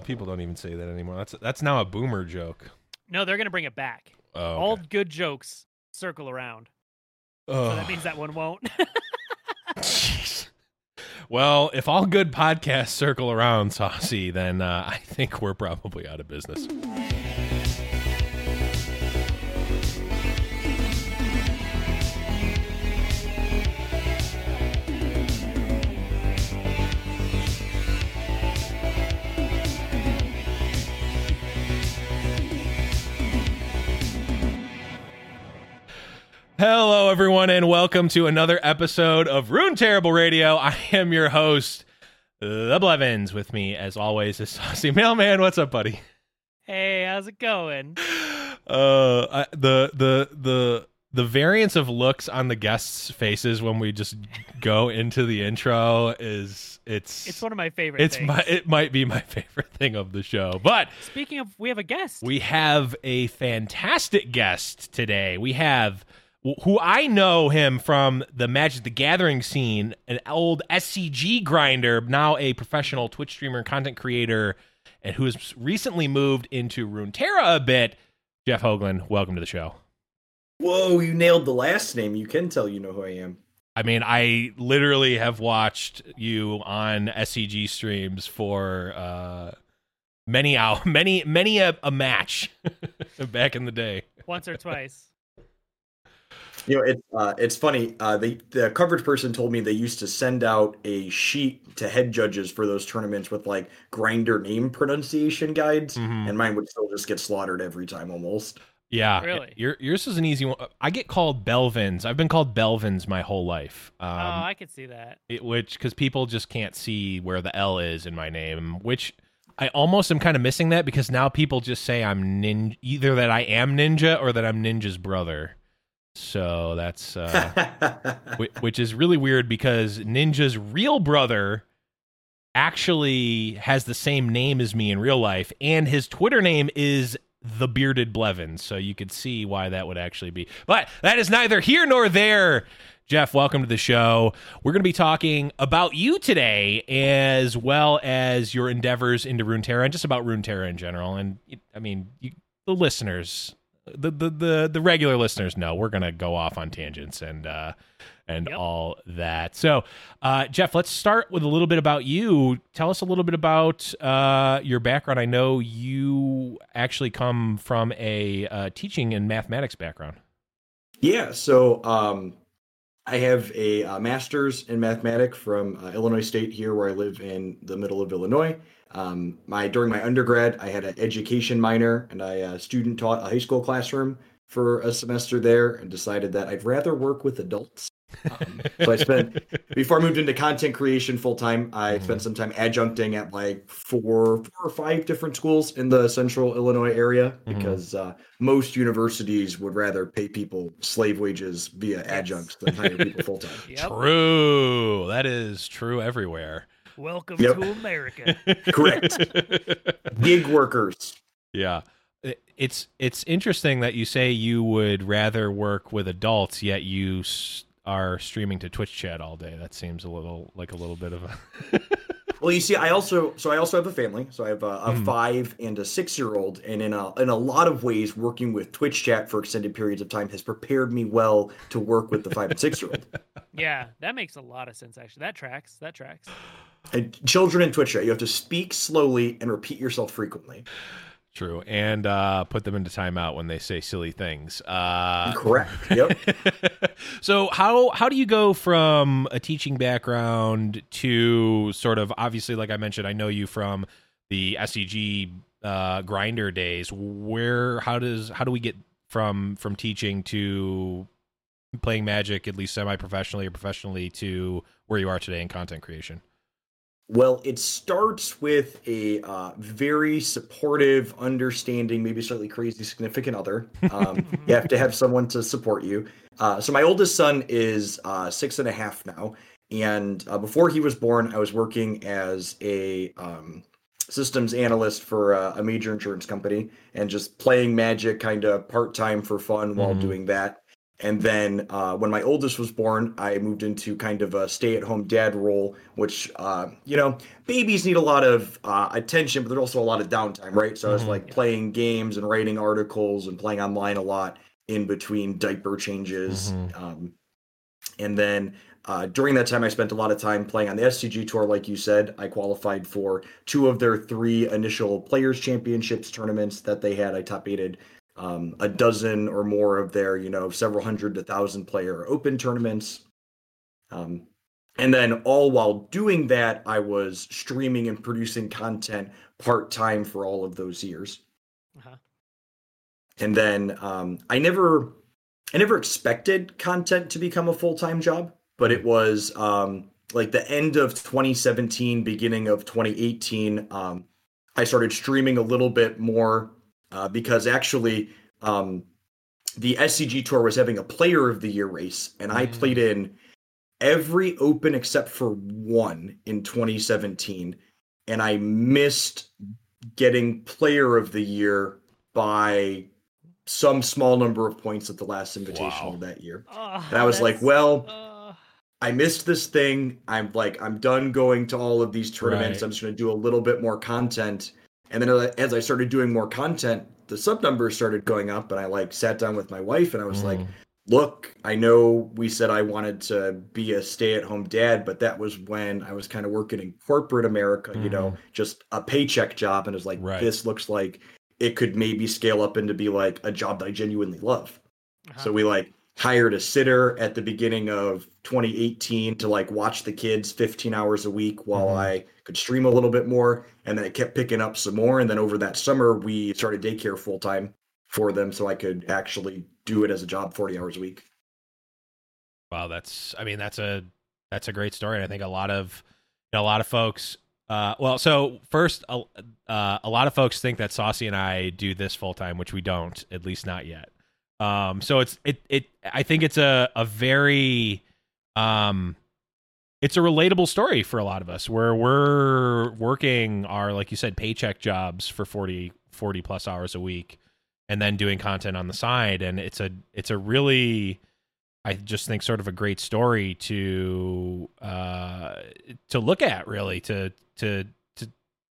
No, people don't even say that anymore. That's that's now a boomer joke. No, they're gonna bring it back. Oh, All good jokes circle around. So that means that one won't. Jeez. Well, if all good podcasts circle around Saucy, then uh, I think we're probably out of business. Hello, everyone, and welcome to another episode of Rune Terrible Radio. I am your host, The Blevins. With me, as always, is Saucy Mailman. What's up, buddy? hey, how's it going? Uh, I, the the the the variance of looks on the guests' faces when we just go into the intro is it's It's one of my favorite it's things. my it might be my favorite thing of the show, but Speaking of, we have a guest. we have a fantastic guest today. We have who I know him from the Magic the Gathering scene, an old SCG grinder, now a professional Twitch streamer and content creator, and who has recently moved into Runeterra a bit. Jeff Hoogland, welcome to the show. Whoa, you nailed the last name. You can tell you know who I am. I mean, I literally have watched you on SCG streams for uh, many hour, many many a, a match back in the day. Once or twice. You know, it's uh, it's funny. Uh, the the coverage person told me they used to send out a sheet to head judges for those tournaments with like grinder name pronunciation guides, Mhm. and mine would still just get slaughtered every time almost. Yeah, Really? Your, yours is an easy one. I get called Belvins. I've been called Belvins my whole life. Um, oh, I could see that. it, which because people just can't see where the L is in my name. Which I almost am kind of missing that because now people just say I'm nin either that I am Ninja or that I'm Ninja's brother. So that's uh, which is really weird because Ninja's real brother actually has the same name as me in real life, and his Twitter name is the bearded Blevins. So you could see why that would actually be. But that is neither here nor there. Jeff, welcome to the show. We're going to be talking about you today, as well as your endeavors into Runeterra and just about Runeterra in general. And I mean, you, the listeners, the, the the the regular listeners know we're going to go off on tangents and uh, and Yep. all that. So, uh, Jeff, let's start with a little bit about you. Tell us a little bit about uh, your background. I know you actually come from a uh, teaching and mathematics background. Yeah, so um, I have a uh, master's in mathematics from uh, Illinois State here, where I live in the middle of Illinois. Um, my during my undergrad, I had an education minor, and I uh, student taught a high school classroom for a semester there, and decided that I'd rather work with adults. Um, so I spent before I moved into content creation full time. I Mhm. spent some time adjuncting at like four, four or five different schools in the central Illinois area Mhm. because uh, most universities would rather pay people slave wages via adjuncts than hire people full time. Yep. True. That is true everywhere. Welcome Yep. to America. Correct. Gig workers. yeah. It's it's interesting that you say you would rather work with adults, yet you are streaming to Twitch chat all day. That seems a little like a little bit of a. Well, you see, I also so I also have a family. So I have a, a Mhm. five and a six year old, and in a in a lot of ways, working with Twitch chat for extended periods of time has prepared me well to work with the five and six year old. yeah, that makes a lot of sense. Actually, that tracks. That tracks. And children in Twitch chat, you have to speak slowly and repeat yourself frequently. True, and uh, put them into timeout when they say silly things. Uh, Correct. Yep. so how how do you go from a teaching background to sort of obviously, like I mentioned, I know you from the SCG uh, grinder days. Where how does how do we get from from teaching to playing Magic at least semi professionally or professionally to where you are today in content creation? Well, it starts with a uh, very supportive, understanding, maybe slightly crazy significant other. Um, you have to have someone to support you. Uh, so my oldest son is uh, six and a half now, and uh, before he was born, I was working as a um, systems analyst for uh, a major insurance company, and just playing Magic kind of part time for fun while Mhm. doing that. And then uh, when my oldest was born, I moved into kind of a stay-at-home dad role, which uh, you know, babies need a lot of uh, attention, but there's also a lot of downtime, right? So I was Mhm. like playing games and writing articles and playing online a lot in between diaper changes. Mhm. Um, and then uh, during that time, I spent a lot of time playing on the SCG tour. Like you said, I qualified for two of their three initial Players Championships tournaments that they had. I top eighted um, a dozen or more of their, you know, several hundred to thousand player open tournaments. Um, and then all while doing that, I was streaming and producing content part time for all of those years Uh-huh. and then um, I never, I never expected content to become a full time job, but it was um, like the end of 2017, beginning of 2018. Um, I started streaming a little bit more uh, because actually um, the SCG tour was having a Player of the Year race, and I Mm. played in every Open except for one in 2017, and I missed getting Player of the Year by some small number of points at the last invitational Wow. that year. Oh, And I was like, well, uh, I missed this thing. I'm like, I'm done going to all of these tournaments. Right. I'm just going to do a little bit more content. And then uh, as I started doing more content, the sub numbers started going up. And I like sat down with my wife and I was like, Mm. look, I know we said I wanted to be a stay at home dad, but that was when I was kind of working in corporate America, you know, just a paycheck job. And it was like, Right. this looks like it could maybe scale up into be like a job that I genuinely love. uh-huh. So we like hired a sitter at the beginning of 2018 to like watch the kids 15 hours a week while Mhm. I could stream a little bit more. And then it kept picking up some more. And then over that summer, we started daycare full time for them so I could actually do it as a job 40 hours a week. Wow, that's I mean that's a that's a great story. I think a lot of you know, a lot of folks. Uh, well, so first, a uh, a lot of folks think that Saucy and I do this full time, which we don't, at least not yet. Um, so it's it it. I think it's a a very um, it's a relatable story for a lot of us where we're working our like you said paycheck jobs for 40, 40 plus hours a week and then doing content on the side and it's a it's a really I just think sort of a great story to uh to look at really to to to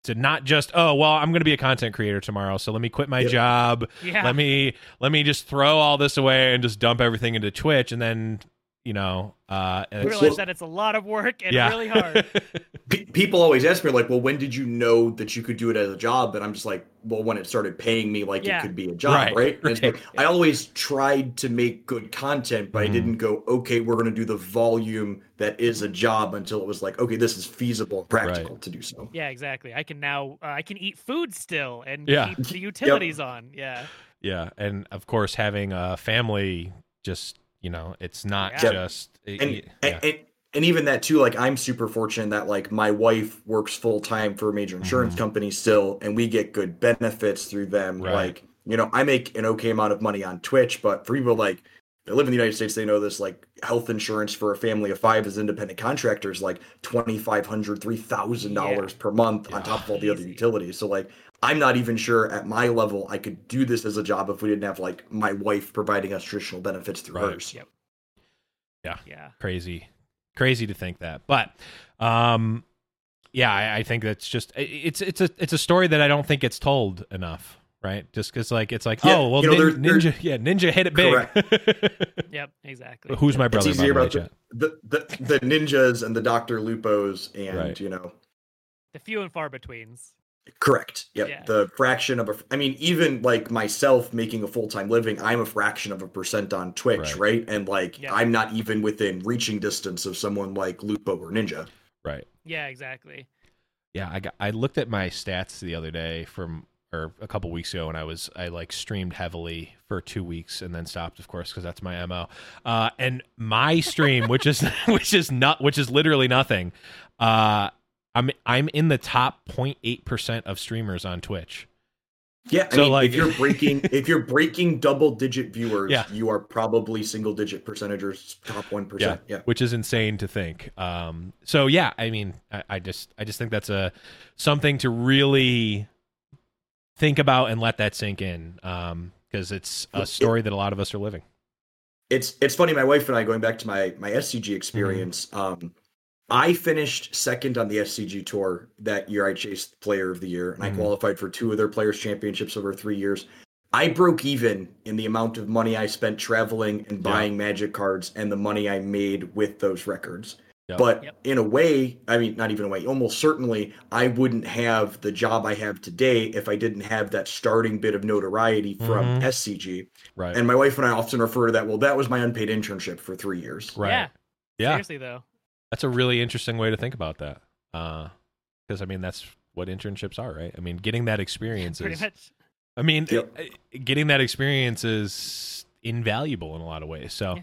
to not just oh well I'm going to be a content creator tomorrow so let me quit my Yep. job yeah. let me let me just throw all this away and just dump everything into Twitch and then you know uh and it's- realize that it's a lot of work and yeah really hard. Pe- people always ask me like, well, when did you know that you could do it as a job? And I'm just like, well, when it started paying me like Yeah. it could be a job, Right, right? Right. like, I always tried to make good content, but Mhm. I didn't go, okay, we're going to do the volume that is a job until it was like, okay, this is feasible, and practical to do so. yeah, exactly. I can now uh, I can eat food still and Yeah. keep the utilities on. Yeah. yeah and of course having a family just you know it's not Yeah. just it- and, yeah. and, and and even that too like i'm super fortunate that like my wife works full time for a major insurance Mhm. company still and we get good benefits through them Right. like you know i make an okay amount of money on twitch but for people like that live in the united states they know this like health insurance for a family of five as independent contractors like $2500 $3000 per month on top of all the other utilities so like i'm not even sure at my level i could do this as a job if we didn't have like my wife providing us traditional benefits through Right. hers Yep. Yeah. Yeah. crazy crazy to think that but um yeah I, I think that's just it's it's a it's a story that i don't think gets told enough right just because like it's like Yeah, oh well you know, nin- there- there- ninja yeah ninja hit it big Yep. Exactly. who's my brother by easier the about the, the, the the ninjas and the Doctor Lupos and Right. you know The few and far betweens. Correct. Yep. Yeah. The fraction of a I mean even like myself making a full-time living, I'm a fraction of a percent on Twitch, Right. right? And like Yeah. I'm not even within reaching distance of someone like Lupo or Ninja. right Yeah. Exactly. Yeah, I got I looked at my stats the other day from or a couple weeks ago and I was I like streamed heavily for 2 weeks and then stopped of course cuz that's my MO. Uh and my stream which is which is not which is literally nothing. Uh I'm I'm in the top 0.8% of streamers on Twitch. Yeah, I So, mean, like- if you're breaking if you're breaking double digit viewers, Yeah. you are probably single digit percentagers, top one percent. Yeah. which is insane to think. Um, so yeah, I mean, I, I just, I just think that's a something to really think about and let that sink in, because it's a story that a lot of us are living. it's it's funny. My wife and I going back to my my SCG experience. Mm-hmm. Um, I finished second on the SCG tour that year. I chased Player of the Year, and Mhm. I qualified for two other Players Championships over three years. I broke even in the amount of money I spent traveling and Yeah. buying Magic cards, and the money I made with those records. Yep. But Yep. in a way, I mean, not even a way, almost certainly, I wouldn't have the job I have today if I didn't have that starting bit of notoriety from Mhm. SCG. Right. And my wife and I often refer to that. Well, that was my unpaid internship for three years. right. Yeah. Yeah. Seriously though. That's a really interesting way to think about that. Because I mean, that's what internships are, right? I mean, getting that experience is. I mean, Yep. uh, getting that experience is invaluable in a lot of ways. So, Yeah.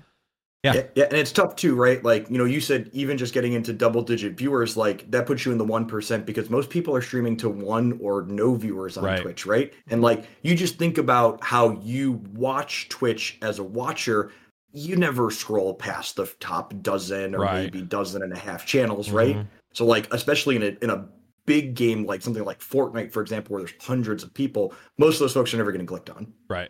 Yeah. yeah, yeah, and it's tough too, right? Like you know, you said even just getting into double digit viewers, like that puts you in the one percent because most people are streaming to one or no viewers on Right. Twitch, right? And like you just think about how you watch Twitch as a watcher. You never scroll past the top dozen or Right. maybe dozen and a half channels, right? Mhm. So like especially in a in a big game like something like Fortnite, for example, where there's hundreds of people, most of those folks are never getting clicked on. right.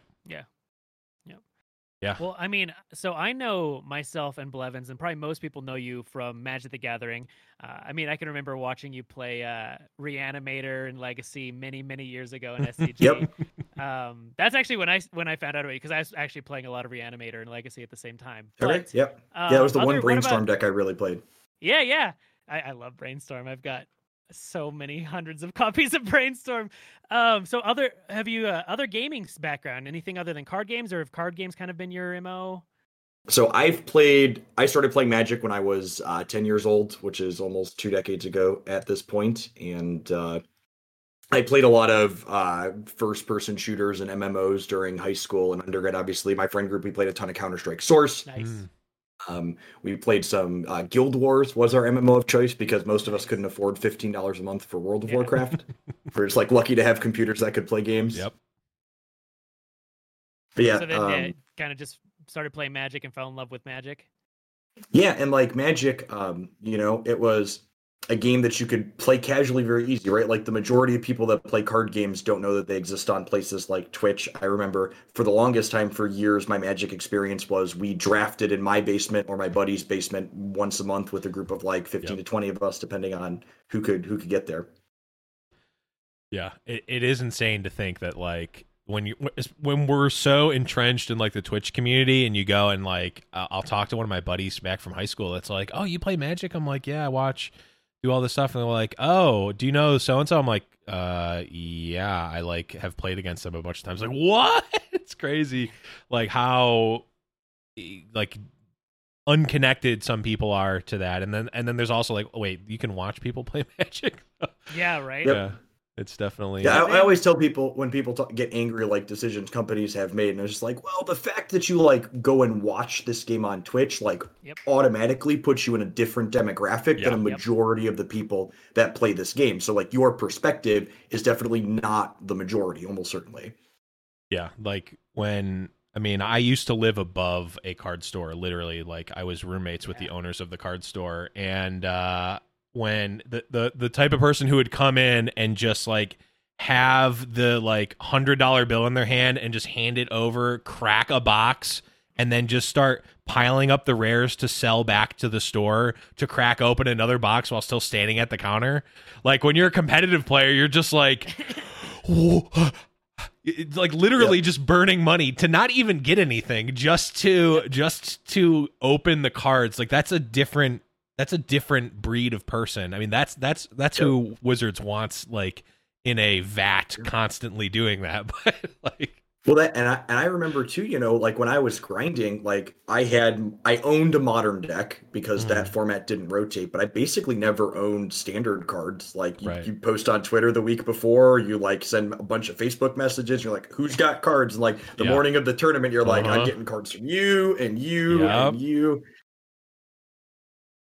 Yeah. Well, I mean, so I know myself and Blevins, and probably most people know you from Magic the Gathering. Uh, I mean, I can remember watching you play uh, Reanimator and Legacy many, many years ago in SCG. Yep. Um, that's actually when I when I found out about you because I was actually playing a lot of Reanimator and Legacy at the same time. Okay. Yep. uh, yeah, that was the other- one brainstorm about- deck I really played. Yeah, yeah. I, I love Brainstorm. I've got so many hundreds of copies of Brainstorm. Um, so other have you uh, other gaming background? Anything other than card games, or have card games kind of been your mo? So I've played. I started playing Magic when I was uh, ten years old, which is almost two decades ago at this point, and uh, I played a lot of uh, first-person shooters and MMOs during high school and undergrad. Obviously, my friend group we played a ton of Counter Strike Source. Nice. Um, we played some uh, Guild Wars was our MMO of choice because most of us couldn't afford fifteen dollars a month for World of Yeah. Warcraft. We're just like lucky to have computers that could play games. Yep. But yeah, so then um, kind of just started playing Magic and fell in love with Magic. Yeah, and like Magic, um, you know, it was a game that you could play casually very easy, right? Like the majority of people that play card games don't know that they exist on places like Twitch. I remember for the longest time for years my Magic experience was we drafted in my basement or my buddy's basement once a month with a group of like 15 Yep. to 20 of us depending on who could who could get there. Yeah, it, it is insane to think that like when you when we're so entrenched in like the Twitch community and you go and like I'll talk to one of my buddies back from high school that's like, "Oh, you play Magic?" I'm like, "Yeah, I watch do all this stuff." And they're like, "Oh, do you know so and so?" I'm like, "Uh, yeah, I like have played against them a bunch of times." Like, "What?" it's crazy like how like unconnected some people are to that. And then and then there's also like, oh, "Wait, you can watch people play Magic?" Yeah, right. Yep. Yeah. It's definitely Yeah, I, I always tell people when people talk, get angry like decisions companies have made, and it's just like, well, the fact that you like go and watch this game on Twitch, like, Yep. automatically puts you in a different demographic Yeah. than a Yep. majority of the people that play this game. So, like, your perspective is definitely not the majority, almost certainly. Yeah, like when I mean, I used to live above a card store, literally. Like I was roommates with the owners of the card store, and uh, when the the the type of person who would come in and just like have the like hundred dollar bill in their hand and just hand it over, crack a box, and then just start piling up the rares to sell back to the store to crack open another box while still standing at the counter. Like when you're a competitive player, you're just like. it's like literally just burning money to not even get anything just to just to open the cards like that's a different that's a different breed of person i mean that's that's that's who wizards wants like in a vat constantly doing that but like Well, that and I and I remember too. You know, like when I was grinding, like I had I owned a modern deck because Mhm. that format didn't rotate, but I basically never owned standard cards. Like you, Right. you post on Twitter the week before, you like send a bunch of Facebook messages. You're like, "Who's got cards?" And like the Yeah. morning of the tournament, you're like, Uh-huh. "I'm getting cards from you and you Yep. and you."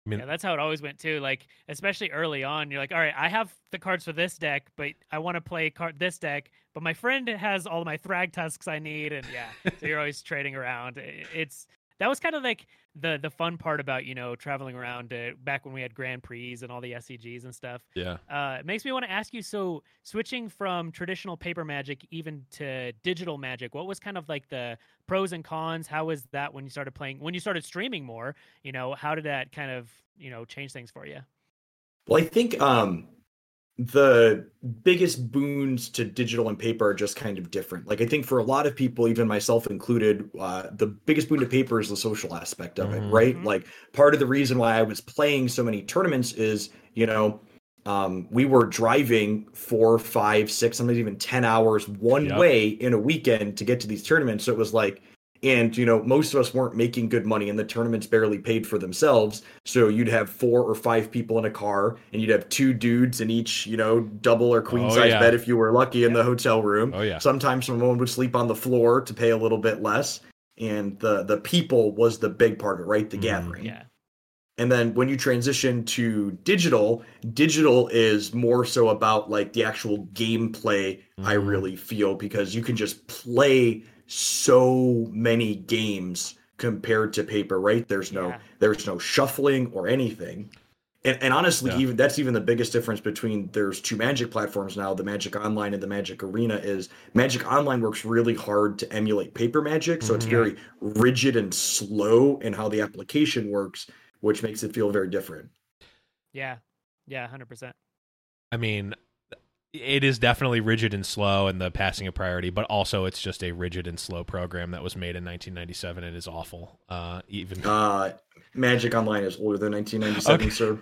I mean- Yeah, that's how it always went too. Like, especially early on, you're like, all right, I have the cards for this deck, but I want to play card this deck, but my friend has all my Thragtusks I need, and yeah, so you're always trading around. It's that was kind of like the the fun part about you know traveling around uh, back when we had Grand Prix and all the SCGs and stuff. Yeah. Uh, it makes me want to ask you. So switching from traditional paper magic even to digital magic, what was kind of like the pros and cons? How was that when you started playing? When you started streaming more, you know, how did that kind of you know change things for you? Well, I think um the biggest boons to digital and paper are just kind of different. Like I think for a lot of people, even myself included, uh, the biggest boon to paper is the social aspect of Mhm. it, right? Mhm. Like part of the reason why I was playing so many tournaments is, you know, um, we were driving four, five, six, sometimes even ten hours one Yep. way in a weekend to get to these tournaments. So it was like, and you know, most of us weren't making good money, and the tournaments barely paid for themselves. So you'd have four or five people in a car, and you'd have two dudes in each, you know, double or queen Oh, size yeah. bed if you were lucky in the hotel room. Oh yeah. Sometimes someone would sleep on the floor to pay a little bit less, and the the people was the big part of it, right? The Mhm. gathering. Yeah. And then when you transition to digital, digital is more so about like the actual gameplay, I Mhm. really feel, because you can just play so many games compared to paper, right? There's no Yeah. there's no shuffling or anything. And, and honestly, Yeah. even that's even the biggest difference between there's two Magic platforms now, the Magic Online and the Magic Arena is Magic Online works really hard to emulate paper Magic, so it's Mhm. very rigid and slow in how the application works, which makes it feel very different. Yeah. Yeah. Hundred percent. I mean, it is definitely rigid and slow and the passing of priority, but also it's just a rigid and slow program that was made in 1997 and is awful. Uh, even Uh, Magic Online is older than 1997, Okay. sir.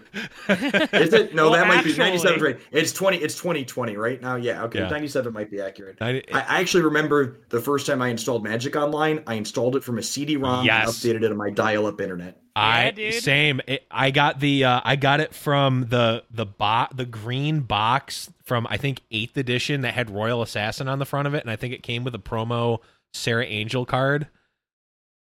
Is it? No, Well, that might be actually- 97. Right? It's 20. It's 2020 right now. Yeah. Okay. Yeah. 97 might be accurate. I, I I actually remember the first time I installed Magic Online. I installed it from a CD-ROM Yes. and updated it on my dial-up internet. I Yeah, dude. same. It, I got the uh, I got it from the the bo- the green box from I think eighth edition that had Royal Assassin on the front of it, and I think it came with a promo Serra Angel card.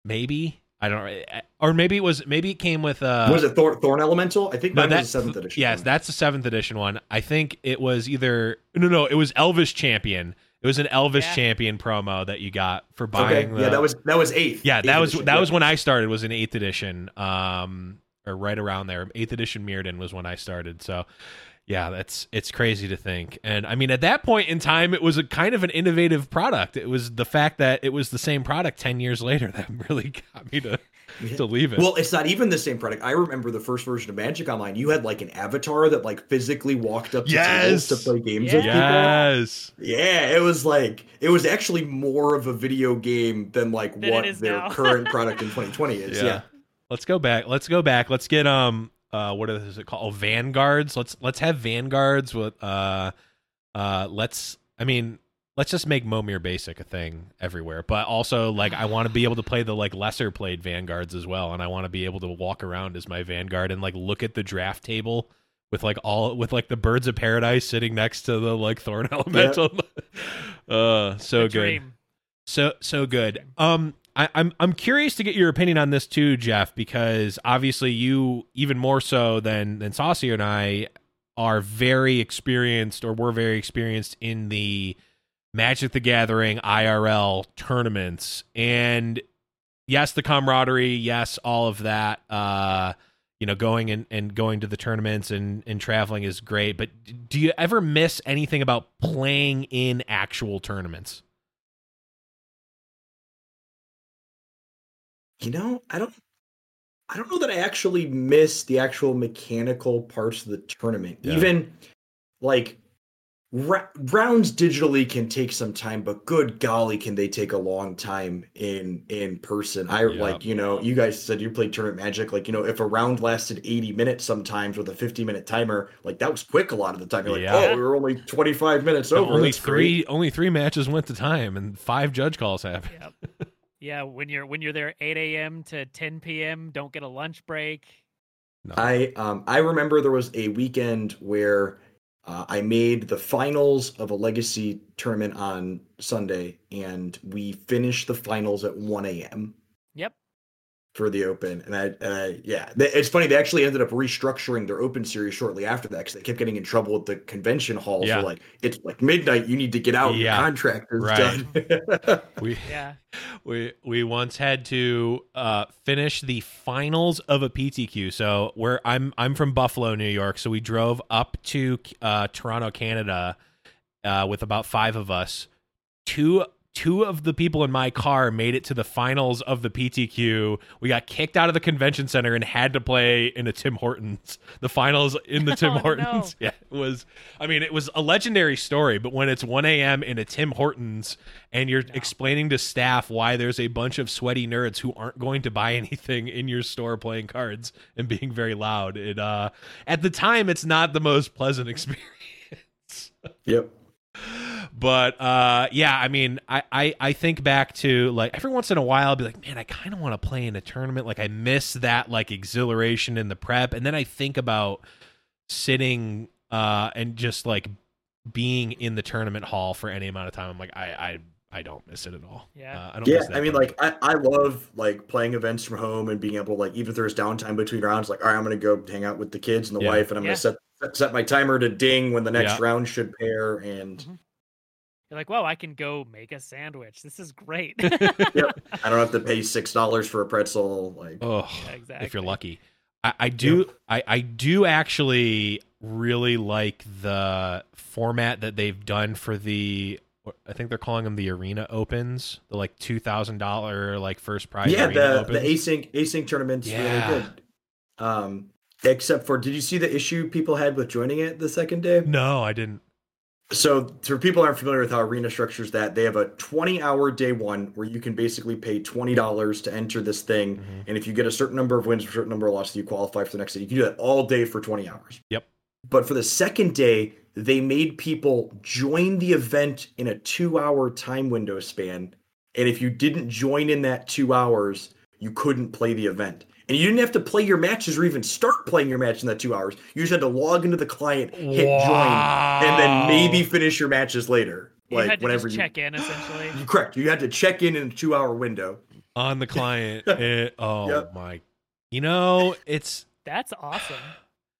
Maybe I don't know, or maybe it was maybe it came with uh was it Thor- Thorn Elemental? I think No, that- was the seventh edition. Yes, one. that's the seventh edition one. I think it was either no, no, it was Elvish Champion. It was an Elvish Yeah. Champion promo that you got for okay. buying. The, yeah, that was that was eighth. yeah, that was edition, that yeah. was when I started. Was in eighth edition, um, or right around there. Eighth edition Mirrodin was when I started. So, yeah, that's it's crazy to think. And I mean, at that point in time, it was a kind of an innovative product. It was the fact that it was the same product ten years later that really got me to to leave it. Well, it's not even the same product. I remember the first version of Magic Online. You had like an avatar that like physically walked up to Yes! tables to play games with people. yes. Yeah, it was like it was actually more of a video game than like Than it what is their current product in 2020 is. Yeah. Let's go back. Let's go back. Let's get um uh what is it called? Oh, vanguards. Let's let's have vanguards with uh uh let's I mean let's just make Momir basic a thing everywhere. But also like I want to be able to play the like lesser played vanguards as well and I want to be able to walk around as my vanguard and like look at the draft table with like all with like the birds of paradise sitting next to the like thorn elemental. uh so The good. dream. So so good. Um, I, I'm I'm curious to get your opinion on this too, Jeff, because obviously you even more so than than Saucy and I are very experienced, or we're very experienced in the Magic the Gathering IRL tournaments, and yes, the camaraderie, yes, all of that. Uh, you know, going and, and going to the tournaments and, and traveling is great, but do you ever miss anything about playing in actual tournaments? You know, I don't I don't know that I actually miss the actual mechanical parts of the tournament. Yeah. Even like ra- rounds digitally can take some time, but good golly, can they take a long time in in person? I Yeah. like, you know, you guys said you played tournament magic. Like, you know, if a round lasted 80 minutes sometimes with a 50 minute timer, like that was quick a lot of the time. You're like, Yeah. oh, we were only 25 minutes over. only That's three great." only three matches went to time and five judge calls happened. Yep. yeah, when you're when you're there 8 a.m. to 10 p.m., don't get a lunch break. No. I um I remember there was a weekend where uh, I made the finals of a legacy tournament on Sunday, and we finished the finals at 1 a.m. Yep. For the Open, and I, and I yeah, they, it's funny. They actually ended up restructuring their Open series shortly after that because they kept getting in trouble with the convention halls. Yeah. Yeah. like it's like midnight, you need to get out. Yeah. Your contract is Right. done. We Yeah. we we once had to uh, finish the finals of a PTQ. So where I'm I'm from Buffalo, New York. So we drove up to uh, Toronto, Canada, uh, with about five of us. Two two of the people in my car made it to the finals of the PTQ. We got kicked out of the convention center and had to play in a Tim Hortons. The finals in the Tim Oh, no. Hortons. Yeah, it was. I mean, it was a legendary story. But when it's 1 a.m. in a Tim Hortons and you're explaining to staff why there's a bunch of sweaty nerds who aren't going to buy anything in your store playing cards and being very loud, it uh, at the time it's not the most pleasant experience yep. But uh yeah i mean I, I i think back to like every once in a while i'll be like man i kind of want to play in a tournament like i miss that like exhilaration in the prep and then i think about sitting uh and just like being in the tournament hall for any amount of time i'm like i i i don't miss it at all Yeah. uh, i don't Yeah, miss that I mean, part. like I, I love like playing events from home and being able to like even if there's downtime between rounds, like all right, I'm gonna go hang out with the kids and the Yeah. wife, and I'm Yeah. gonna set set my timer to ding when the next Yeah. round should pair, and You're like, whoa, I can go make a sandwich. This is great. yep. I don't have to pay six dollars for a pretzel. Like, oh exactly. if you're lucky. I, I do I, I do actually really like the format that they've done for the I think they're calling them the arena opens, the like two thousand dollar like first prize. yeah, arena the opens. the async async tournaments Yeah. really good. Um, except for, did you see the issue people had with joining it the second day? No, I didn't. So, for people who aren't familiar with how Arena structures that, they have a 20 hour day one where you can basically pay $20 to enter this thing. Mhm. And if you get a certain number of wins, a certain number of losses, you qualify for the next day. You can do that all day for 20 hours. Yep. But for the second day, they made people join the event in a two hour time window span. And if you didn't join in that two hours, you couldn't play the event. And you didn't have to play your matches or even start playing your match in that two hours. You just had to log into the client, hit join, and then maybe finish your matches later. You like had to whenever just you check in essentially. you correct. You had to check in in a two hour window. On the client. it- oh Yep. my you know, it's That's awesome.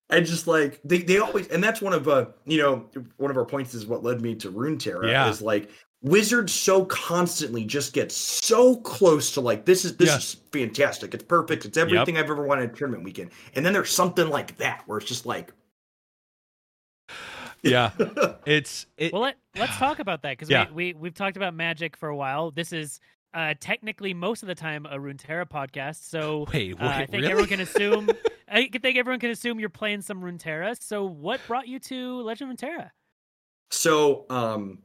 And just like they, they always and that's one of uh you know one of our points is what led me to Runeterra Yeah. is like Wizards so constantly just get so close to like this is this Yeah. is fantastic. It's perfect. It's everything I've ever wanted in a tournament weekend. And then there's something like that where it's just like yeah. It's it Well, let, let's talk about that because Yeah. we, we we've talked about Magic for a while. This is uh, technically most of the time a Runeterra podcast, so wait, uh, I think really? everyone can assume. I think everyone can assume you're playing some Runeterra. So, what brought you to Legend of Runeterra? So, um,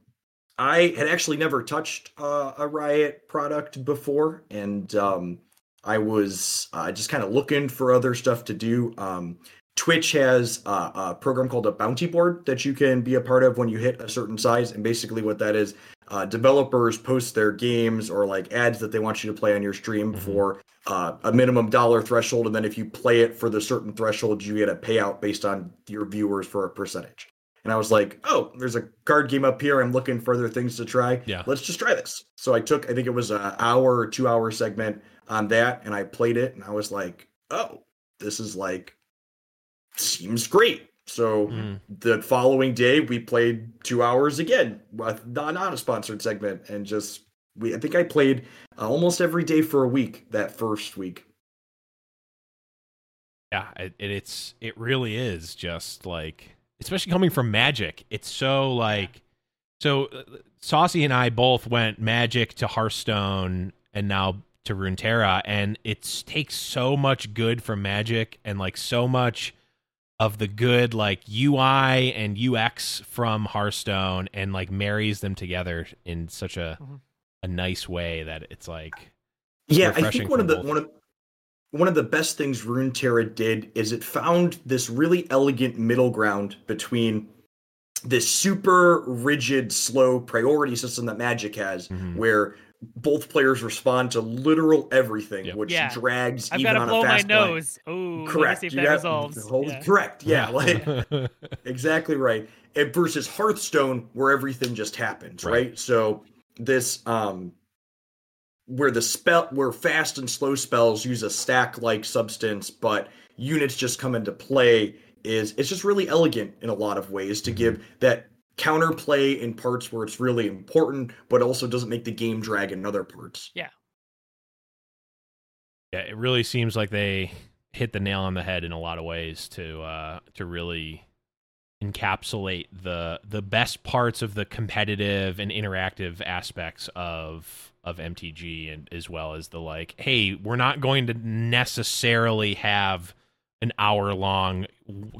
I had actually never touched uh, a Riot product before, and um, I was uh, just kind of looking for other stuff to do. Um, Twitch has uh, a program called a bounty board that you can be a part of when you hit a certain size, and basically what that is, uh, developers post their games or like ads that they want you to play on your stream Mhm. for uh, a minimum dollar threshold, and then if you play it for the certain threshold, you get a payout based on your viewers for a percentage. And I was like, oh, there's a card game up here. I'm looking for other things to try. Yeah. Let's just try this. So I took, I think it was an hour or two hour segment on that, and I played it, and I was like, oh, this is like, seems great. So Mm. the following day, we played two hours again, with not, a sponsored segment, and just we. I think I played uh, almost every day for a week that first week. Yeah, it, it's it really is just like, especially coming from Magic. It's so like, so uh, Saucy and I both went Magic to Hearthstone and now to Runeterra, and it takes so much good from Magic and like so much of the good like UI and UX from Hearthstone and like marries them together in such a Mhm. a nice way that it's like Yeah, I think one of the both. one of one of the best things Runeterra did is it found this really elegant middle ground between this super rigid, slow priority system that Magic has, Mhm. where both players respond to literal everything, Yep. which Yeah. drags I've even got to on blow a my fast line. nose. Oh, Correct. see if You that got- resolves. Yeah. Correct. Yeah. Like exactly right. And versus Hearthstone, where everything just happens, Right. right? So this um where the spell where fast and slow spells use a stack like substance, but units just come into play is it's just really elegant in a lot of ways to give that counterplay in parts where it's really important, but also doesn't make the game drag in other parts. Yeah, Yeah, it really seems like they hit the nail on the head in a lot of ways to uh, to really encapsulate the the best parts of the competitive and interactive aspects of of MTG and as well as the like hey we're not going to necessarily have an hour long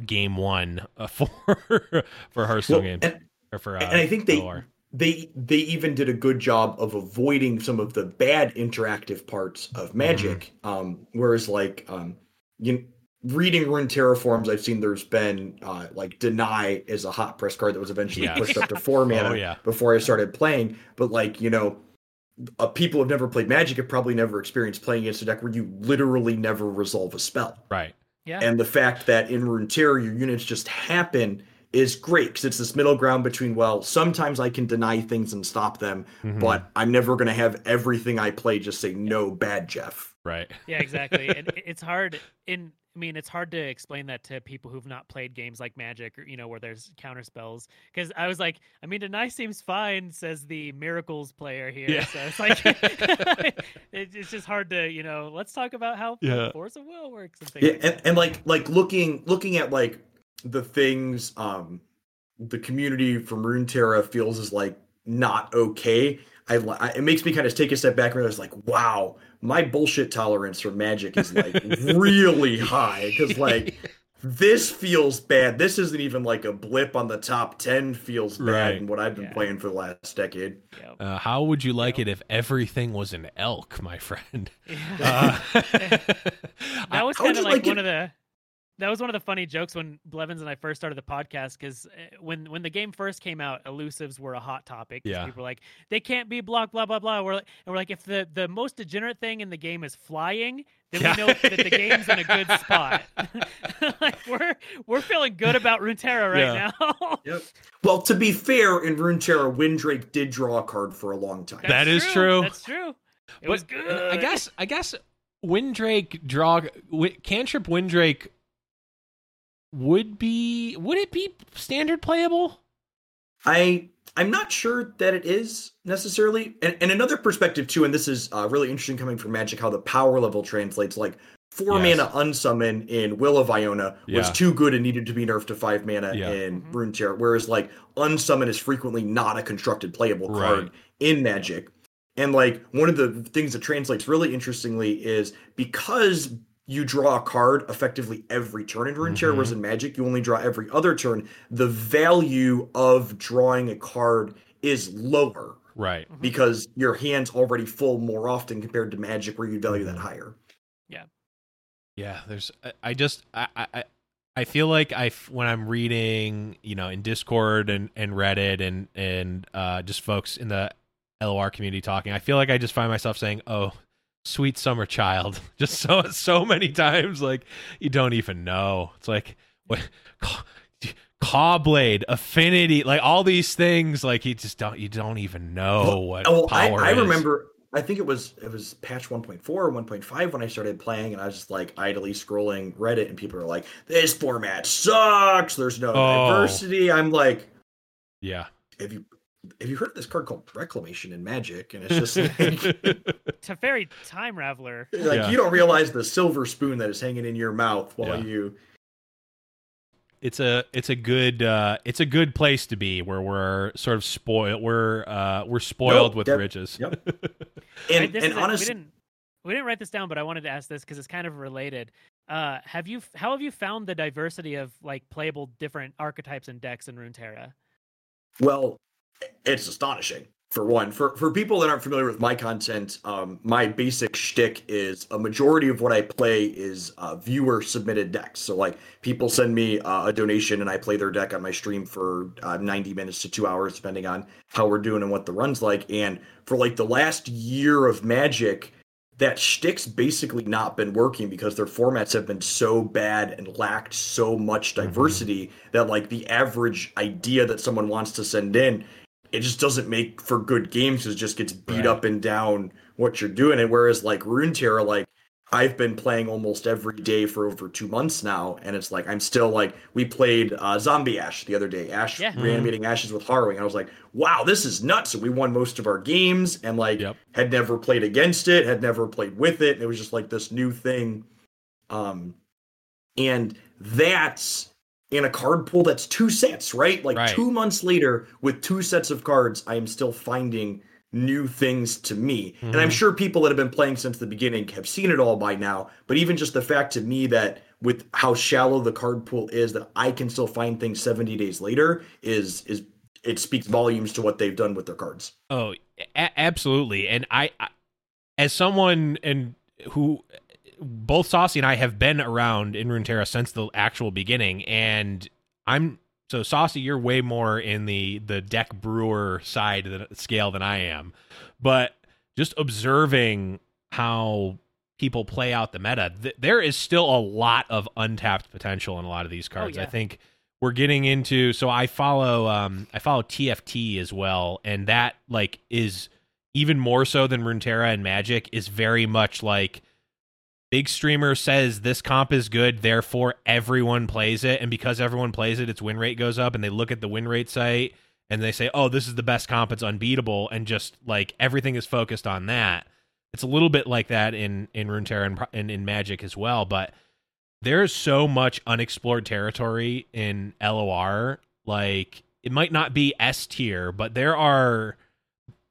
game one uh, for for Hearthstone well, and, or for uh, and I think they LR. they they even did a good job of avoiding some of the bad interactive parts of Magic mm-hmm. um whereas like um you reading Runeterra forums, I've seen there's been uh, like deny is a hot press card that was eventually yeah. pushed up to four mana oh, yeah. before I started playing. But like you know, uh, people have never played Magic have probably never experienced playing against a deck where you literally never resolve a spell. Right. Yeah. And the fact that in Runeterra your units just happen is great because it's this middle ground between well sometimes i can deny things and stop them mm-hmm. but i'm never going to have everything i play just say no bad jeff right yeah exactly and it's hard in I mean, it's hard to explain that to people who've not played games like Magic, or, you know, where there's counter spells. Because I was like, I mean, deny seems fine, says the Miracles player here. Yeah. So it's like, it's just hard to, you know, let's talk about how yeah. Force of Will works and things. Yeah, like and, and like like looking looking at like the things um the community from Runeterra feels is like not okay. I, I it makes me kind of take a step back and realize like, wow, my bullshit tolerance for magic is like really high because like this feels bad. This isn't even like a blip on the top 10 feels bad right. in what I've been yeah. playing for the last decade. Uh, how would you like yep. it if everything was an elk, my friend? Yeah. Uh, that was kind of like, like one of the that was one of the funny jokes when Blevins and I first started the podcast because eh, when when the game first came out, elusives were a hot topic. Yeah, people were like they can't be blocked, blah blah blah. We're like, and we're like, if the the most degenerate thing in the game is flying, then yeah. we know that the game's in a good spot. like we're we're feeling good about Runeterra right yeah. now. yep. Well, to be fair, in Runeterra, Windrake did draw a card for a long time. That's that is true. true. That's true. It but, was good. I guess I guess Windrake draw cantrip Windrake would be would it be standard playable? I I'm not sure that it is necessarily. And, and another perspective too, and this is uh, really interesting coming from Magic, how the power level translates. Like four yes. mana unsummon in Will of Ionia was yeah. too good and needed to be nerfed to five mana yeah. in mm-hmm. Runeterra, whereas like unsummon is frequently not a constructed playable right. card in Magic. And like one of the things that translates really interestingly is because you draw a card effectively every turn in Runeterra, mm-hmm. whereas in Magic you only draw every other turn. The value of drawing a card is lower, right? Mm-hmm. Because your hand's already full more often compared to Magic, where you value that mm-hmm. higher. Yeah, yeah. There's, I just, I, I, I feel like I when I'm reading, you know, in Discord and and Reddit and and uh, just folks in the LOR community talking, I feel like I just find myself saying, "Oh, sweet summer child just so so many times like you don't even know it's like what Caw-Blade, affinity, like all these things, like you just don't you don't even know what oh, well, power I, I remember I think it was it was patch 1.4 or 1.5 when I started playing, and I was just like idly scrolling Reddit, and people are like, "This format sucks. There's no oh. diversity." I'm like, "Yeah, have you have you heard of this card called Reclamation in Magic? And it's just like Teferi Time Raveler. Like yeah. you don't realize the silver spoon that is hanging in your mouth while yeah. you it's a it's a good uh, it's a good place to be where we're sort of spoiled we're uh, we're spoiled nope, with yep, riches. Yep. and and honestly, we didn't we didn't write this down, but I wanted to ask this because it's kind of related. Uh, have you how have you found the diversity of like playable different archetypes and decks in Runeterra? Well, it's astonishing for one. For for people that aren't familiar with my content, um, my basic shtick is a majority of what I play is uh, viewer submitted decks. So like people send me uh, a donation and I play their deck on my stream for uh, 90 minutes to two hours, depending on how we're doing and what the run's like. And for like the last year of Magic, that shtick's basically not been working because their formats have been so bad and lacked so much mm-hmm. diversity mm-hmm. that like the average idea that someone wants to send in it just doesn't make for good games because it just gets beat Right. up and down what you're doing. And whereas like Runeterra, like I've been playing almost every day for over two months now, and it's like I'm still like we played uh, Zombie Ash the other day, Ash Yeah. reanimating ashes with harrowing. I was like, wow, this is nuts. And we won most of our games, and like Yep. had never played against it, had never played with it. And it was just like this new thing. Um, and that's in a card pool that's two sets, right? Like Right. two months later, with two sets of cards, I am still finding new things to me. And I'm Mhm. sure people that have been playing since the beginning have seen it all by now. But even just the fact to me that with how shallow the card pool is, that I can still find things 70 days later is is it speaks volumes to what they've done with their cards. Oh, a- absolutely. And I, I, as someone and who both Saucy and I have been around in Runeterra since the actual beginning, and I'm so Saucy. You're way more in the the deck brewer side of the scale than I am, but just observing how people play out the meta, th- there is still a lot of untapped potential in a lot of these cards. I yeah. think we're getting into so I follow um I follow TFT as well and that like is even more so than Runeterra and Magic is very much like big streamer says this comp is good therefore everyone plays it. And because everyone plays it its win rate goes up and they look at the win rate site and they say oh this is the best comp. It's unbeatable. And just like everything is focused on that. It's a little bit like that in in Runeterra and, and in Magic as well but there's so much unexplored territory in LOR. Like it might not be S tier, but there are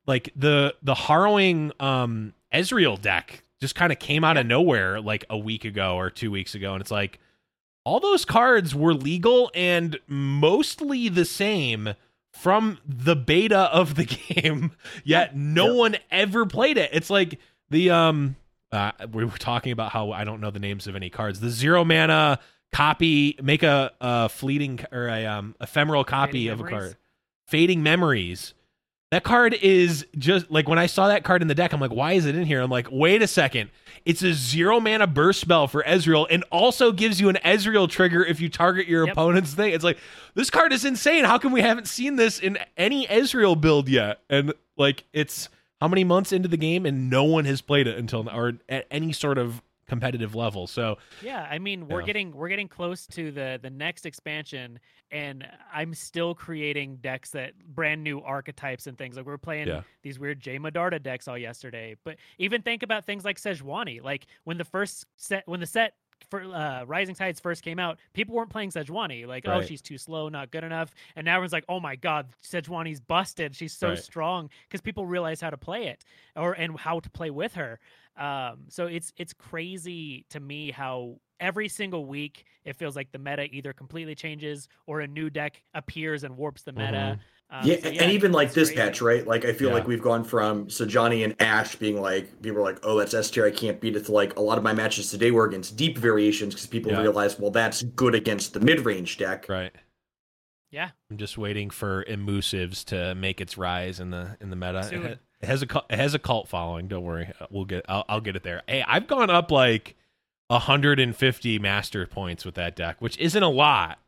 like the the harrowing um Ezreal deck just kind of came out of nowhere like a week ago or two weeks ago, and it's like all those cards were legal and mostly the same from the beta of the game, yet no Yep. one ever played it. It's like the um uh, we were talking about how I don't know the names of any cards. The zero mana copy, make a, a fleeting or a um, ephemeral copy Fading of a card. Fading memories. That card is just like when I saw that card in the deck, I'm like, why is it in here? I'm like, wait a second. It's a zero mana burst spell for Ezreal and also gives you an Ezreal trigger if you target your Yep. opponent's thing. It's like, this card is insane. How come we haven't seen this in any Ezreal build yet? And like, it's how many months into the game and no one has played it until now, or at any sort of competitive level. So, Yeah, I mean we're Yeah. getting we're getting close to the the next expansion, and I'm still creating decks that brand new archetypes and things. Like we're playing Yeah. these weird J Madarda decks all yesterday. But even think about things like Sejuani. Like when the first set when the set for uh, Rising Tides first came out, people weren't playing Sejuani. Like, oh, she's too slow, not good enough. And now everyone's like, oh my god, Sejuani's busted. She's so Right. strong because people realize how to play it or and how to play with her. Um, so it's it's crazy to me how every single week it feels like the meta either completely changes or a new deck appears and warps the meta. Um, yeah, so and even like this crazy. patch, right? Like I feel Yeah. like we've gone from Sejuani and Ashe being like people are like, oh, that's S tier, I can't beat it. To like a lot of my matches today were against deep variations because people Yeah. realize, well, that's good against the mid range deck. right. Yeah. I'm just waiting for Emusives to make its rise in the in the meta. It, Soon. ha- it has a it has a cult following. Don't worry, we'll get I'll, I'll get it there. Hey, I've gone up like 150 master points with that deck, which isn't a lot,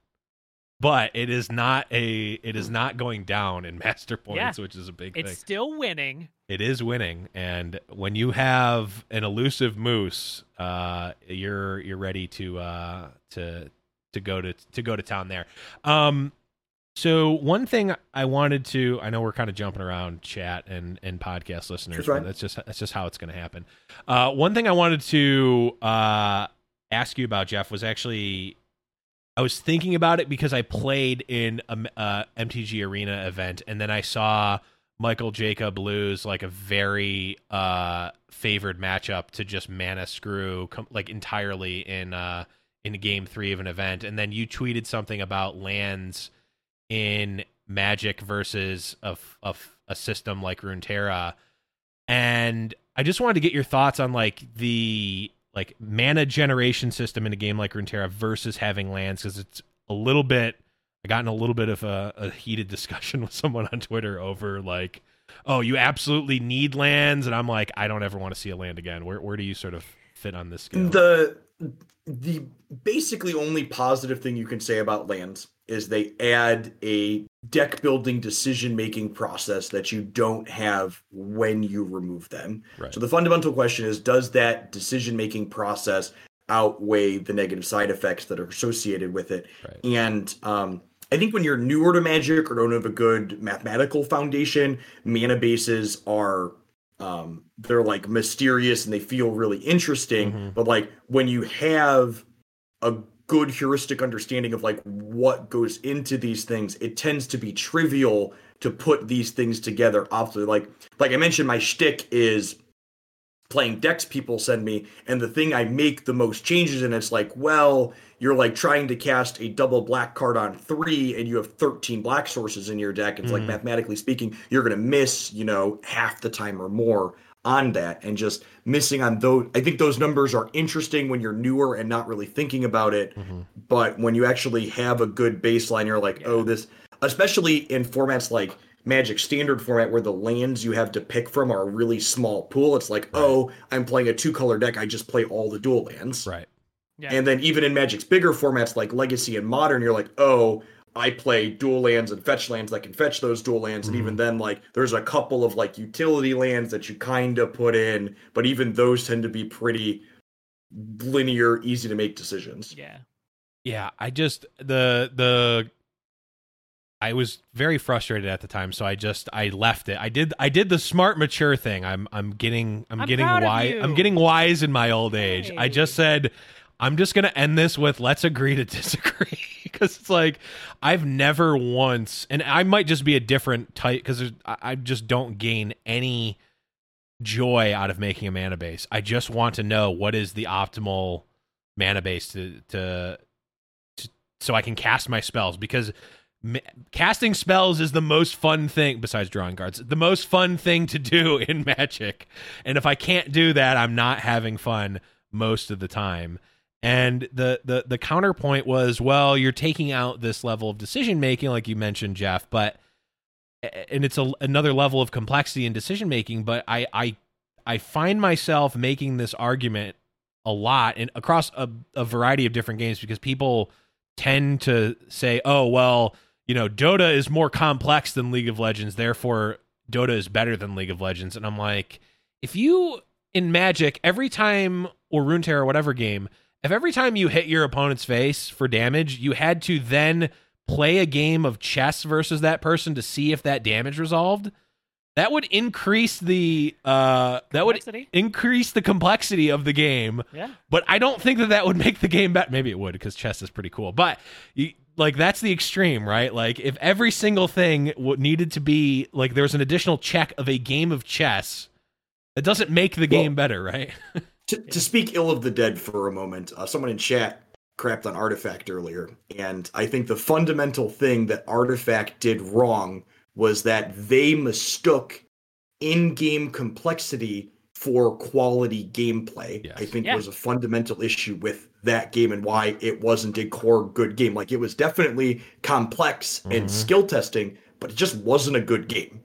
but it is not a it is not going down in master points, which is a big It's thing. still winning. It is winning, and when you have an elusive moose, uh, you're you're ready to uh, to to go to to go to town there. Um, so one thing I wanted to, I know we're kind of jumping around chat and and podcast listeners, That's but that's just that's just how it's going to happen. Uh, one thing I wanted to uh, ask you about, Jeff, was actually I was thinking about it because I played in a uh, MTG Arena event, and then I saw Michael Jacob lose like a very uh, favored matchup to just mana screw com- like entirely in uh, in game three of an event, and then you tweeted something about lands in Magic versus of a system like Runeterra, and I just wanted to get your thoughts on like the like mana generation system in a game like Runeterra versus having lands because it's a little bit. I got in a little bit of a, a heated discussion with someone on Twitter over like, oh, you absolutely need lands, and I'm like, I don't ever want to see a land again. Where where do you sort of fit on this scale? The the basically only positive thing you can say about lands is they add a deck building decision making process that you don't have when you remove them. Right. So the fundamental question is does that decision making process outweigh the negative side effects that are associated with it? Right. And um, I think when you're newer to Magic or don't have a good mathematical foundation, mana bases are um, they're like mysterious and they feel really interesting. Mhm. But like when you have a good heuristic understanding of like what goes into these things, it tends to be trivial to put these things together Obviously, Like like I mentioned, my shtick is playing decks people send me, and the thing I make the most changes in it's like, well, you're like trying to cast a double black card on three, and you have 13 black sources in your deck. It's like Mhm. mathematically speaking, you're gonna miss, you know, half the time or more on that and just missing on those i think those numbers are interesting when you're newer and not really thinking about it Mhm. but when you actually have a good baseline you're like oh this especially in formats like magic standard format where the lands you have to pick from are a really small pool it's like oh i'm playing a two color deck i just play all the dual lands Right. Yeah. and then even in magic's bigger formats like legacy and modern you're like oh i play dual lands and fetch lands that can fetch those dual lands and Mhm. even then like there's a couple of like utility lands that you kind of put in but even those tend to be pretty linear easy to make decisions yeah. Yeah, I just the the I was very frustrated at the time, so I just I left it. I did I did the smart mature thing. I'm I'm getting I'm, I'm getting wise. I'm getting wise in my old age. I just said I'm just going to end this with let's agree to disagree because it's like I've never once and I might just be a different type I, I just don't gain any joy out of making a mana base. I just want to know what is the optimal mana base to to, to so I can cast my spells because ma- casting spells is the most fun thing besides drawing cards. The most fun thing to do in Magic. And if I can't do that, I'm not having fun most of the time. And the the the counterpoint was, well, you're taking out this level of decision making like you mentioned, Jeff, but and it's a, another level of complexity in decision making, but I I I find myself making this argument a lot and across a, a variety of different games because people tend to say, "Oh, well, you know, Dota is more complex than League of Legends, therefore Dota is better than League of Legends." And I'm like, if you in Magic every time or Runeterra or whatever game, if every time you hit your opponent's face for damage, you had to then play a game of chess versus that person to see if that damage resolved, that would increase the uh that would increase the complexity of the game Yeah. but I don't think that that would make the game better. Maybe it would because chess is pretty cool. But you, like that's the extreme, right? Like if every single thing w- needed to be like there's an additional check of a game of chess, it doesn't make the game better, right? to, to speak ill of the dead for a moment, uh, someone in chat crapped on Artifact earlier, and I think the fundamental thing that Artifact did wrong was that they mistook in-game complexity for quality gameplay. Yes. I think Yeah. was a fundamental issue with that game and why it wasn't a core good game. Like it was definitely complex Mhm. and skill testing, but it just wasn't a good game.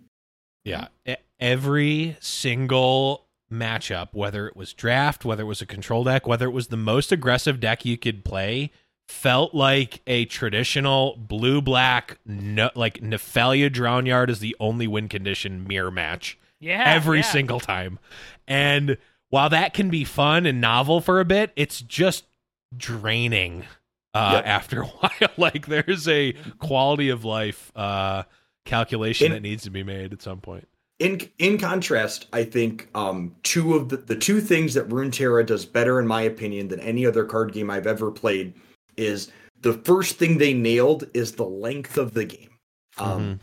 Yeah. Every single matchup, whether it was draft, whether it was a control deck, whether it was the most aggressive deck you could play, felt like a traditional blue black, no, like Nephalia Drownyard is the only win condition mirror match Yeah. every yeah. single time. And while that can be fun and novel for a bit, it's just draining uh, Yep. after a while. like there's a quality of life uh, calculation And- that needs to be made at some point. In in contrast, I think um, two of the the two things that Runeterra does better, in my opinion, than any other card game I've ever played is the first thing they nailed is the length of the game. Um,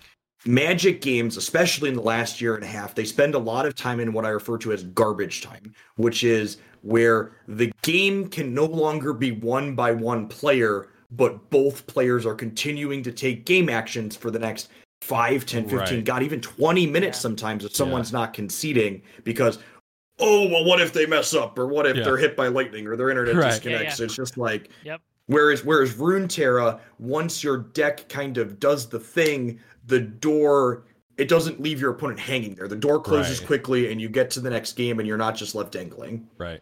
Magic games, especially in the last year and a half, they spend a lot of time in what I refer to as garbage time, which is where the game can no longer be won by one player, but both players are continuing to take game actions for the next 5, 10, 15, Right. God, even 20 minutes Yeah. sometimes if someone's not conceding because, oh, well, what if they mess up or what if Yeah. they're hit by lightning or their internet Right. Disconnects? yeah. It's just like, Yep. Whereas whereas Runeterra, once your deck kind of does the thing, the door it doesn't leave your opponent hanging there. The door closes Right. quickly and you get to the next game and you're not just left dangling. Right.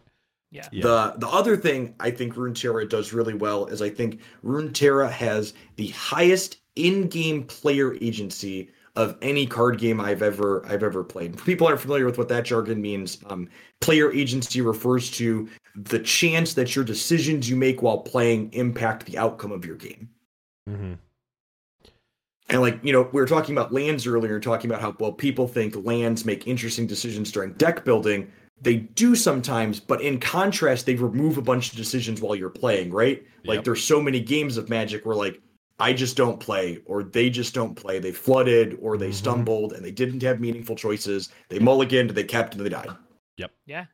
Yeah. Yeah. The the other thing I think Runeterra does really well is I think Runeterra has the highest in-game player agency of any card game I've ever I've ever played. People aren't familiar with what that jargon means. Um, player agency refers to the chance that your decisions you make while playing impact the outcome of your game. Mm-hmm. And like, you know, we were talking about lands earlier, talking about how well people think lands make interesting decisions during deck building. They do sometimes, but in contrast, they remove a bunch of decisions while you're playing, right? Like there's so many games of magic where like I just don't play, or they just don't play. They flooded or they Mhm. stumbled and they didn't have meaningful choices. They mulliganed, they kept, and they died. Yep. Yeah.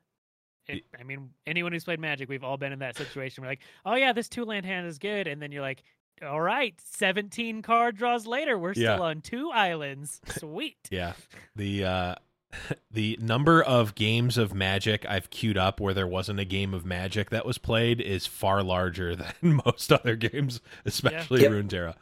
It, I mean, anyone who's played Magic, we've all been in that situation. We're like, oh yeah, this two land hand is good, and then you're like, all right, 17 card draws later, we're Yeah. still on two islands. Sweet. Yeah. The uh the number of games of Magic I've queued up where there wasn't a game of Magic that was played is far larger than most other games, especially Yep. Runeterra.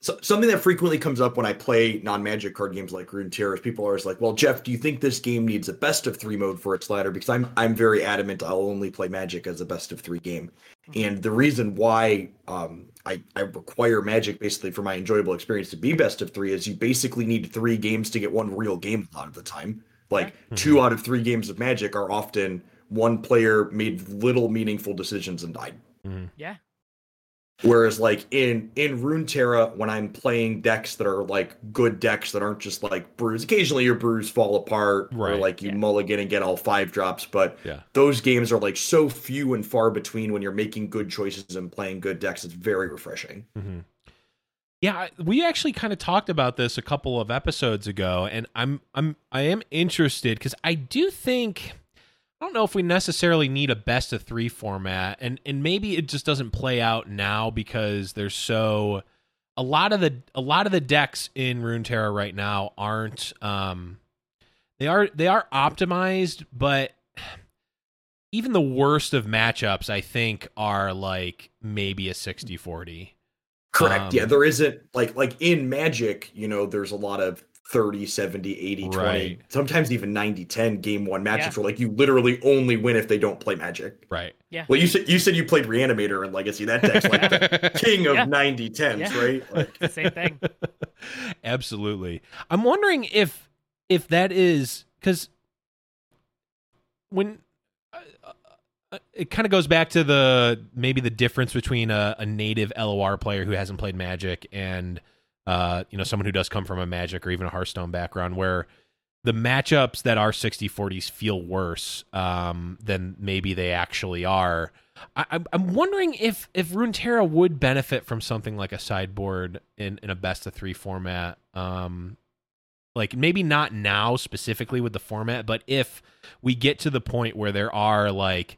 So, something that frequently comes up when I play non-magic card games like Runeterra is people are always like, "Well, Jeff, do you think this game needs a best of three mode for its ladder?" Because I'm I'm very adamant I'll only play Magic as a best of three game, and the reason why um, I I require Magic basically for my enjoyable experience to be best of three is you basically need three games to get one real game a lot of the time. Like two out of three games of Magic are often one player made little meaningful decisions and died. Mm-hmm. Yeah. Whereas like in in Runeterra, when I'm playing decks that are like good decks that aren't just like brews, occasionally your brews fall apart or Right. like you Yeah. mulligan and get all five drops, but Yeah. those games are like so few and far between when you're making good choices and playing good decks. It's very refreshing. hmm Yeah, we actually kind of talked about this a couple of episodes ago, and I'm I'm I am interested because I do think I don't know if we necessarily need a best of three format, and and maybe it just doesn't play out now because there's so a lot of the a lot of the decks in Runeterra right now aren't um they are they are optimized, but even the worst of matchups I think are like maybe a 60-40. Correct. Um, yeah, there isn't like like in Magic, you know, there's a lot of 30, 70, 80, 20, sometimes even 90, 10 game one matches Yeah. where like you literally only win if they don't play Magic. Right. Yeah. Well, you said you said you played Reanimator in Legacy. That deck's like the king of Yeah. 90 10s, Yeah. right? Like, The same thing. Absolutely. I'm wondering if if that is because when uh, uh, it kind of goes back to the maybe the difference between a, a native LOR player who hasn't played Magic and uh, you know someone who does come from a Magic or even a Hearthstone background, where the matchups that are 60-40s feel worse um, than maybe they actually are. I, I'm- I'm wondering if if Runeterra would benefit from something like a sideboard in, in a best of three format. Um, like maybe not now specifically with the format, but if we get to the point where there are like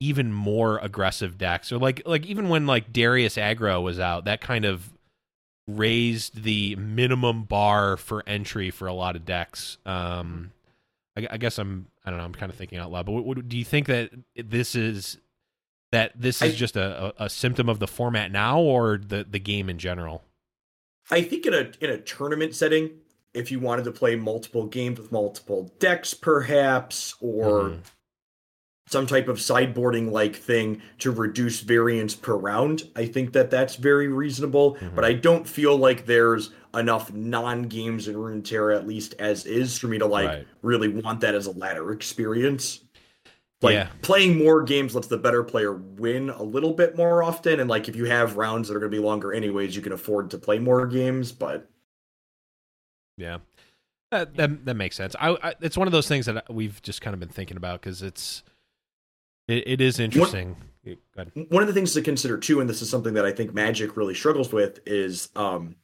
even more aggressive decks, or like like even when like Darius aggro was out, that kind of raised the minimum bar for entry for a lot of decks. Um, I, I guess I'm I don't know I'm kind of thinking out loud, but what, what, do you think that this is that this is I- just a, a, symptom of the format now or the the game in general? I think in a in a tournament setting, if you wanted to play multiple games with multiple decks, perhaps, or Mhm. Some type of sideboarding like thing to reduce variance per round, I think that that's very reasonable. Mhm. But I don't feel like there's enough non games in Runeterra, at least as is, for me to like Right. really want that as a ladder experience. Like Yeah. playing more games lets the better player win a little bit more often, and like if you have rounds that are going to be longer anyways, you can afford to play more games. But Yeah, that that, that makes sense. I, I it's one of those things that we've just kind of been thinking about because it's it, it is interesting. Go ahead. one of the things to consider too, and this is something that I think Magic really struggles with, is um,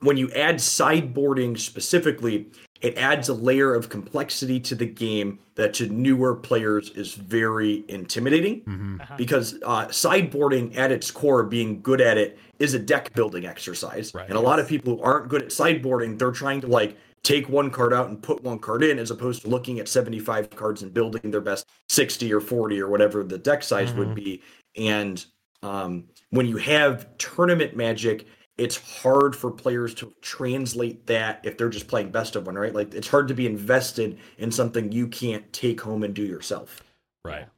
when you add sideboarding specifically, it adds a layer of complexity to the game that to newer players is very intimidating. Mhm. Uh-huh. because uh, sideboarding at its core, being good at it, is a deck building exercise. Right. And a lot of people who aren't good at sideboarding, they're trying to like take one card out and put one card in, as opposed to looking at 75 cards and building their best 60 or 40 or whatever the deck size Mhm. would be. And um, when you have tournament magic, it's hard for players to translate that if they're just playing best of one, right? Like it's hard to be invested in something you can't take home and do yourself. Right.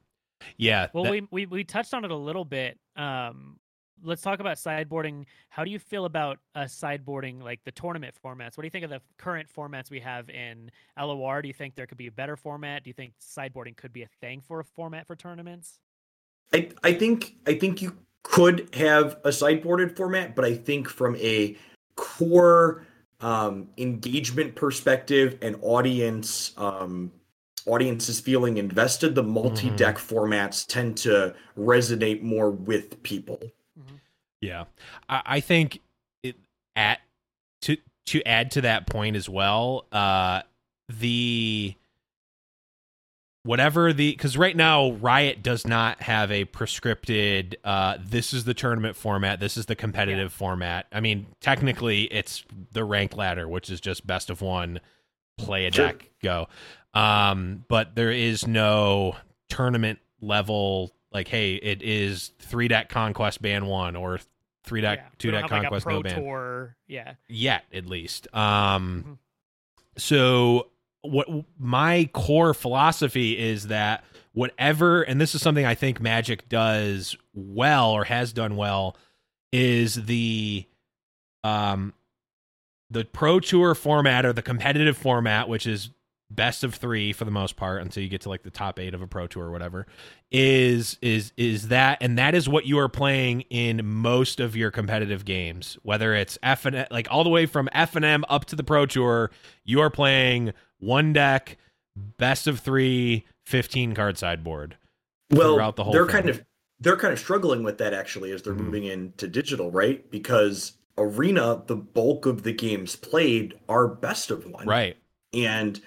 Yeah. Well, that- we, we we touched on it a little bit. Um, let's talk about sideboarding. How do you feel about uh, sideboarding, like the tournament formats? What do you think of the current formats we have in LOR? Do you think there could be a better format? Do you think sideboarding could be a thing for a format for tournaments? I I think I think you could have a sideboarded format, but I think from a core um, engagement perspective and audience um, audiences feeling invested, the multi-deck formats tend to resonate more with people. Yeah, I, I think it at to to add to that point as well. Uh, the whatever the because right now Riot does not have a prescripted. Uh, this is the tournament format. This is the competitive format. I mean, technically, it's the rank ladder, which is just best of one, play a Sure. deck, go. Um, but there is no tournament level. Like, hey, it is three deck conquest ban one or three deck Yeah, two deck like, conquest pro no ban tour. Yeah. yet at least um Mhm. so what my core philosophy is that whatever and this is something i think magic does well or has done well is the um the pro tour format or the competitive format which is best of 3 for the most part until you get to like the top 8 of a pro tour or whatever is is is that and that is what you are playing in most of your competitive games whether it's f and like all the way from f and m up to the pro tour you are playing one deck best of three 15 card sideboard Well, throughout the whole they're thing. kind of they're kind of struggling with that actually as they're Mhm. moving into digital, right? Because arena, the bulk of the games played are best of one, right and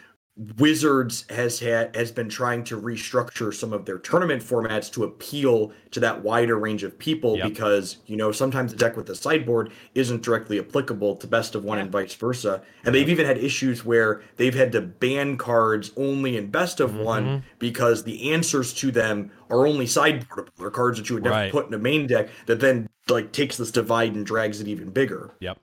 Wizards has had has been trying to restructure some of their tournament formats to appeal to that wider range of people Yep. because you know sometimes the deck with the sideboard isn't directly applicable to best of one Yeah. and vice versa. And they've even had issues where they've had to ban cards only in best of Mhm. one because the answers to them are only sideboardable or cards that you would never Right. put in a main deck that then like takes this divide and drags it even bigger. Yep.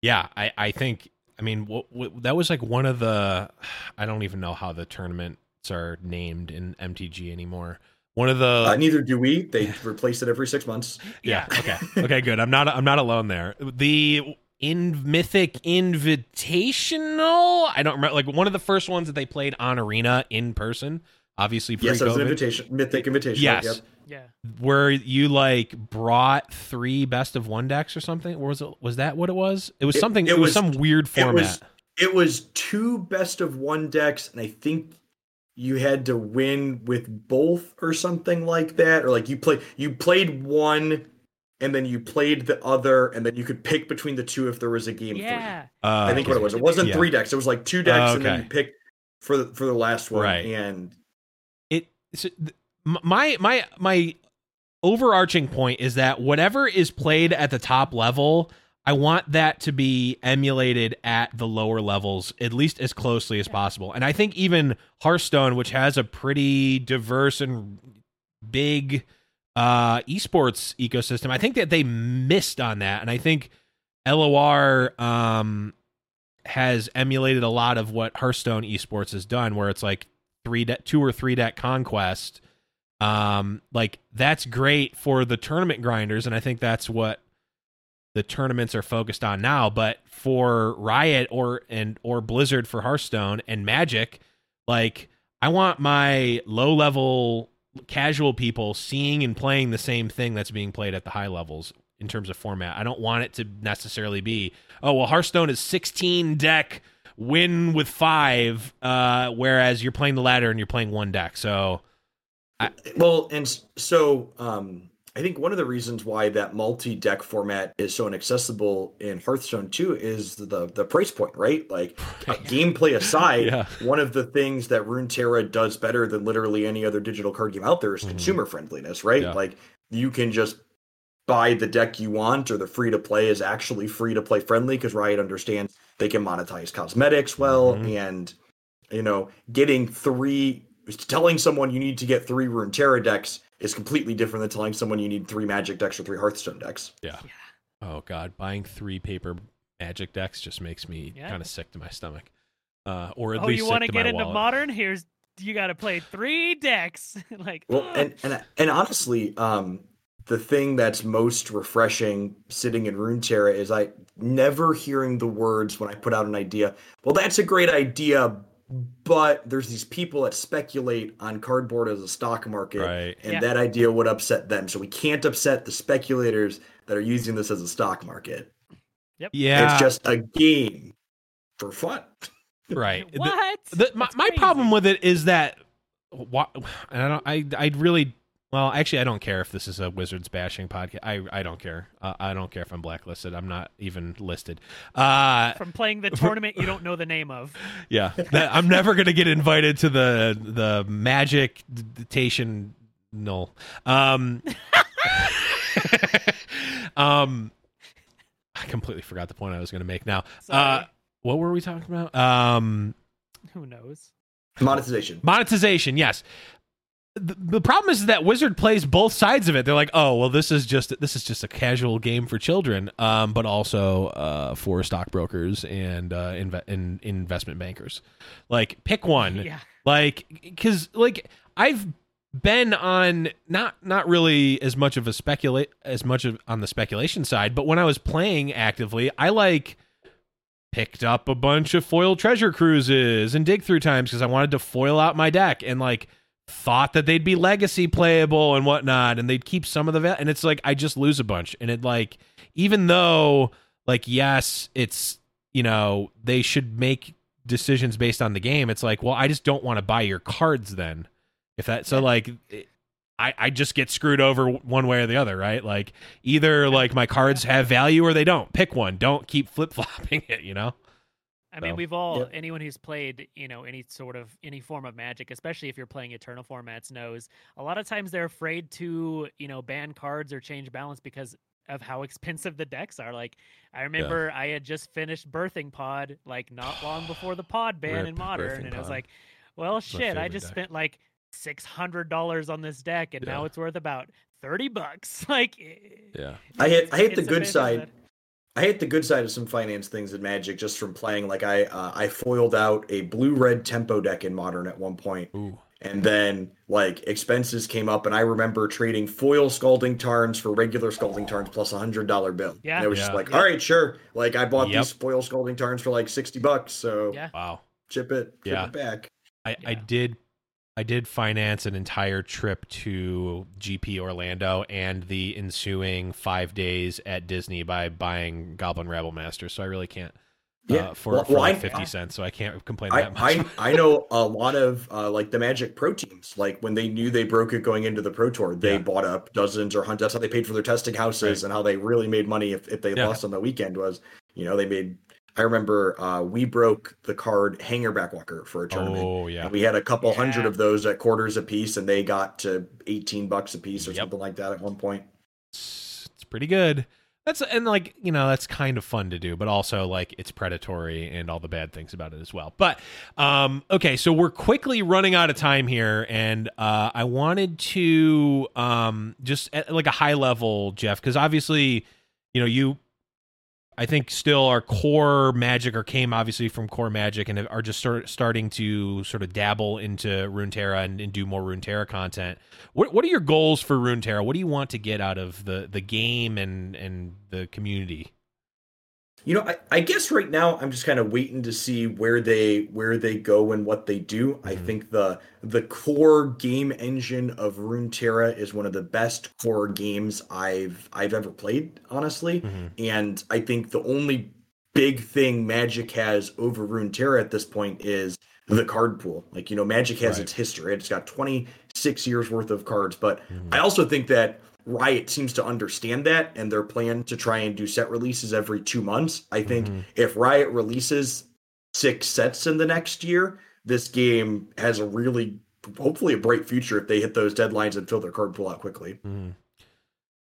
Yeah, I I think I mean what, what, that was like one of the I don't even know how the tournaments are named in MTG anymore. One of the Uh, neither do we. They replace it every six months. yeah, okay. Okay, good. I'm not I'm not alone there. The in Mythic Invitational, I don't remember like one of the first ones that they played on Arena in person, obviously Yes, that was an invitation, mythic invitation. Yes. Yep. Yeah. where you like brought three best of one decks or something. Or was it was that what it was? It was It- something. It, it was, was- some weird It format. was it was two best of one decks, and I think you had to win with both or something like that, or like you play you played one. And then you played the other, and then you could pick between the two if there was a game three. Yeah. Uh, I think what it was. It wasn't Yeah. three decks. It was like two decks, Oh, and then you pick for the, for the last one. Right. And it so th- my my my overarching point is that whatever is played at the top level i want that to be emulated at the lower levels at least as closely as possible. And i think even hearthstone which has a pretty diverse and big uh esports ecosystem i think that they missed on that. And i think lor um has emulated a lot of what hearthstone esports has done where it's like three de- two or three deck conquest. Um like that's great for the tournament grinders and i think that's what the tournaments are focused on now but for riot or and or blizzard for hearthstone and magic like i want my low level casual people seeing and playing the same thing that's being played at the high levels in terms of format. I don't want it to necessarily be oh well hearthstone is 16 deck win with five uh whereas you're playing the ladder and you're playing one deck so Well, and so um, I think one of the reasons why that multi-deck format is so inaccessible in Hearthstone too is the the price point, right? Like gameplay aside, Yeah. one of the things that Runeterra does better than literally any other digital card game out there is Mhm. consumer friendliness, right? Yeah. Like you can just buy the deck you want, or the free to play is actually free to play friendly because Riot understands they can monetize cosmetics well, Mhm. and you know, getting three telling someone you need to get three Rune Runeterra decks is completely different than telling someone you need three Magic decks or three Hearthstone decks. Yeah. Oh god, buying three paper magic decks just makes me Yeah. kind of sick to my stomach. Uh, or at Oh, least you want to get into modern? Here's you got to play three decks. like, Well, and and and honestly, um, the thing that's most refreshing sitting in Runeterra is I never hearing the words when I put out an idea. Well, that's a great idea, but there's these people that speculate on cardboard as a stock market, Right. and Yeah. that idea would upset them. So we can't upset the speculators that are using this as a stock market. Yeah. It's just a game for fun. right. What? The, my, my problem with it is that and I don't I I really well actually I don't care if this is a wizards bashing podcast. I I don't care. Uh, I don't care if I'm blacklisted. I'm not even listed. Uh from playing the tournament you don't know the name of. yeah. That, I'm never gonna get invited to the the magic dictation no um um I completely forgot the point I was gonna make now. Uh what were we talking about? Um Who knows? Monetization. monetization yes the, problem is that wizard plays both sides of it. They're like oh well this is just this is just a casual game for children um, but also uh, for stockbrokers and uh, inve- in, investment bankers. Like pick one. Yeah. like because like i've been on not not really as much of a speculate as much of on the speculation side but when i was playing actively i like picked up a bunch of foil treasure cruises and dig through times because i wanted to foil out my deck. And like thought that they'd be legacy playable and whatnot and they'd keep some of the val- and it's like i just lose a bunch and it like even though like yes it's you know they should make decisions based on the game it's like well i just don't want to buy your cards then if that so like I, I just get screwed over one way or the other, right? Like either like my cards have value or they don't. Pick one. Don't keep flip flopping it, you know? I mean, So- we've all Yep. anyone who's played, you know, any sort of any form of Magic, especially if you're playing Eternal formats, knows a lot of times they're afraid to, you know, ban cards or change balance because of how expensive the decks are. Like, I remember I had just finished Birthing Pod like not long before the pod ban Rip in Modern, Birthing and I was like, well, my shit, I just deck. spent like six hundred dollars on this deck, and now it's worth about thirty bucks. Like, Yeah. I hate I hate the good side. a- I hate the good side of some finance things in Magic just from playing. Like I uh, I foiled out a blue red tempo deck in Modern at one point, Ooh. and then like expenses came up, and I remember trading foil Scalding Tarns for regular Scalding Tarns plus a hundred dollar bill. Yeah. and it was Yeah. just like, Yep. all right, sure. Like I bought Yep. these foil Scalding Tarns for like sixty bucks, so Yeah. Wow. chip it, chip Yeah. it back. I, I did I did finance an entire trip to GP Orlando and the ensuing five days at Disney by buying Goblin Rabblemaster. So I really can't uh, Yeah. for, Well- for well, like I- fifty cents. So I can't complain I, that much. I I know a lot of uh, like the Magic Pro teams. Like when they knew they broke it going into the Pro Tour, they Yeah. bought up dozens or hundreds. That's how they paid for their testing houses Right. and how they really made money if, if they Yeah. lost on the weekend was, you know, they made. I remember uh, we broke the card Hangarback Walker for a tournament. oh yeah. And we had a couple hundred of those at quarters a piece, and they got to eighteen bucks a piece or Yep. something like that at one point. it's, it's pretty good. That's and like you know that's kind of fun to do, but also like it's predatory and all the bad things about it as well. But um, okay, so we're quickly running out of time here, and uh, I wanted to um, just at like a high level, Jeff, because obviously you know you. I think still our core magic or came obviously from core magic and are just start, starting to sort of dabble into Runeterra and, and do more Runeterra content. What what are your goals for Runeterra? What do you want to get out of the the game and and the community? You know, I, I guess right now I'm just kind of waiting to see where they where they go and what they do. I Mhm. think the the core game engine of Runeterra is one of the best core games I've I've ever played, honestly. Mhm. And I think the only big thing Magic has over Runeterra at this point is the card pool. Like, you know, Magic has Right. its history. It's got 26 years worth of cards, but Mhm. I also think that Riot seems to understand that and their plan to try and do set releases every two months. I think Mhm. if Riot releases six sets in the next year, this game has a really, hopefully, a bright future if they hit those deadlines and fill their card pool out quickly. Mhm.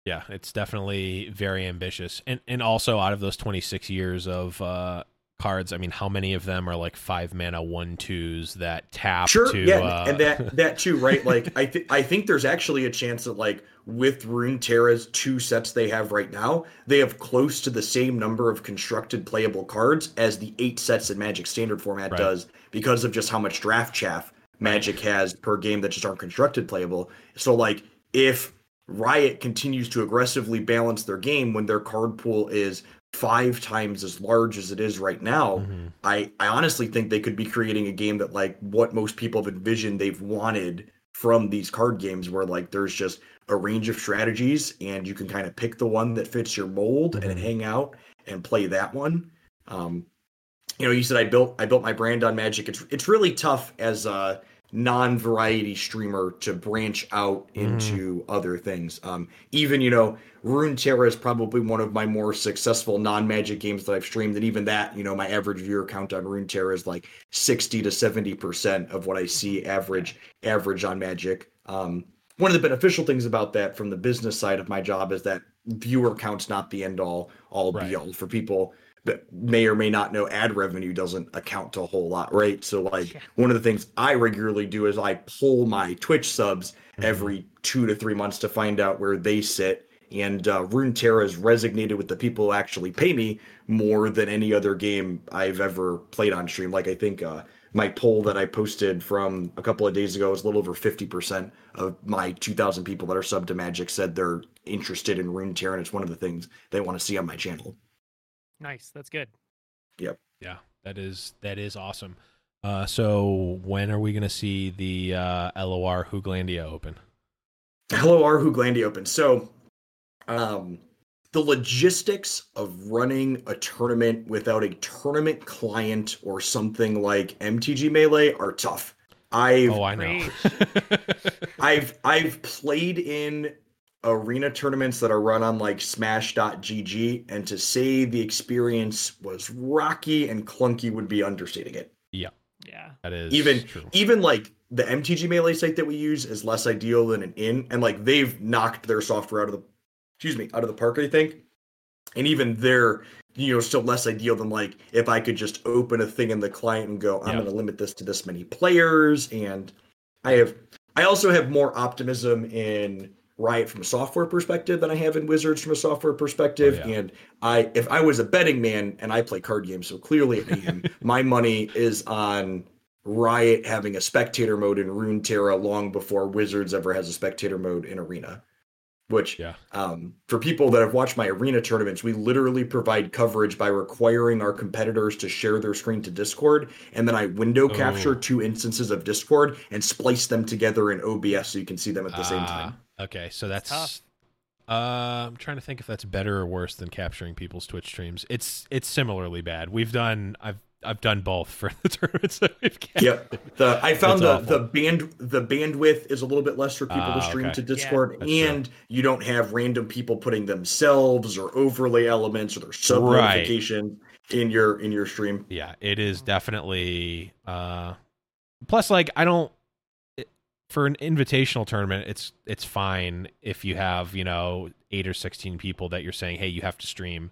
Yeah, it's definitely very ambitious, and and also out of those twenty six years of uh, cards, I mean, how many of them are like five mana one twos that tap Sure, to yeah, uh, and that that too, right? Like I think I think there's actually a chance that like with Runeterra's two sets they have right now, they have close to the same number of constructed playable cards as the eight sets that Magic Standard format Right. does because of just how much draft chaff Magic has per game that just aren't constructed playable. So like if Riot continues to aggressively balance their game when their card pool is five times as large as it is right now, Mhm. I, I honestly think they could be creating a game that like what most people have envisioned they've wanted from these card games where like there's just a range of strategies and you can kind of pick the one that fits your mold Mhm. and hang out and play that one. Um, you know, you said I built I built my brand on Magic. It's it's really tough as a non-variety streamer to branch out Mhm. into other things. Um, even you know, Runeterra is probably one of my more successful non-Magic games that I've streamed, and even that, you know, my average viewer count on Runeterra is like sixty to seventy percent of what I see average average on Magic. Um, one of the beneficial things about that from the business side of my job is that viewer count's not the end all all Right. be all for people that may or may not know ad revenue doesn't account to a whole lot right so like Yeah. one of the things i regularly do is i pull my twitch subs Mhm. every two to three months to find out where they sit and uh, Runeterra is resonated with the people who actually pay me more than any other game I've ever played on stream. Like I think uh, my poll that I posted from a couple of days ago is a little over fifty percent of my two thousand people that are sub to Magic said they're interested in Runeterra, and it's one of the things they want to see on my channel. Nice. That's good. Yep. Yeah, that is that is awesome. Uh, so when are we going to see the uh, LOR Hooglandia open? Hello, R. Hooglandia Open. So, um, the logistics of running a tournament without a tournament client or something like MTG Melee are tough. I've Oh, I know. I've I've played in arena tournaments that are run on like smash.gg and to say the experience was rocky and clunky would be understating it. Yeah. Yeah. That is Even true. even like the MTG Melee site that we use is less ideal than an in, and like they've knocked their software out of the excuse me out of the park. I think, and even they're you know still less ideal than like if I could just open a thing in the client and go, I'm Yeah. going to limit this to this many players, and I have I also have more optimism in Riot from a software perspective than I have in Wizards from a software perspective. Oh, yeah. And I, if I was a betting man, and I play card games, so clearly I am, my money is on Riot having a spectator mode in Runeterra long before Wizards ever has a spectator mode in Arena. Which, Yeah. um, for people that have watched my Arena tournaments, we literally provide coverage by requiring our competitors to share their screen to Discord, and then I window capture Oh. two instances of Discord and splice them together in OBS so you can see them at the same Ah, time. Okay, so that's. tough. Uh, I'm trying to think if that's better or worse than capturing people's Twitch streams. It's it's similarly bad. We've done I've I've done both for the tournaments that we've captured. Yep. The I found the awful. the band the bandwidth is a little bit less for people to Ah, stream okay. to Discord, That's true. and you don't have random people putting themselves or overlay elements or their sub Right. notification in your in your stream. Yeah, it is definitely. Uh, plus, like I don't it, for an invitational tournament. It's it's fine if you have you know eight or sixteen people that you're saying, hey, you have to stream.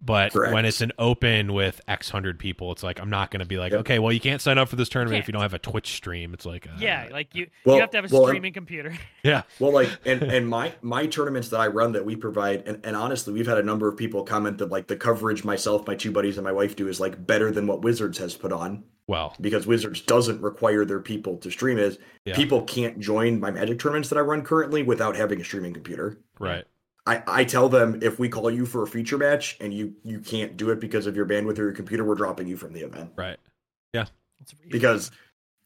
But Correct. when it's an open with X hundred people, it's like I'm not going to be like, Yep. okay, well, you can't sign up for this tournament if you don't have a Twitch stream. It's like, uh, Yeah. Like you, Well- you have to have a well, I'm- streaming computer. yeah, Well, like and and my my tournaments that I run that we provide, and, and honestly, we've had a number of people comment that like the coverage myself, my two buddies, and my wife do is like better than what Wizards has put on well, because Wizards doesn't require their people to stream. Is Yeah. people can't join my Magic tournaments that I run currently without having a streaming computer. right, I, I tell them if we call you for a feature match and you you can't do it because of your bandwidth or your computer, we're dropping you from the event right. Yeah. because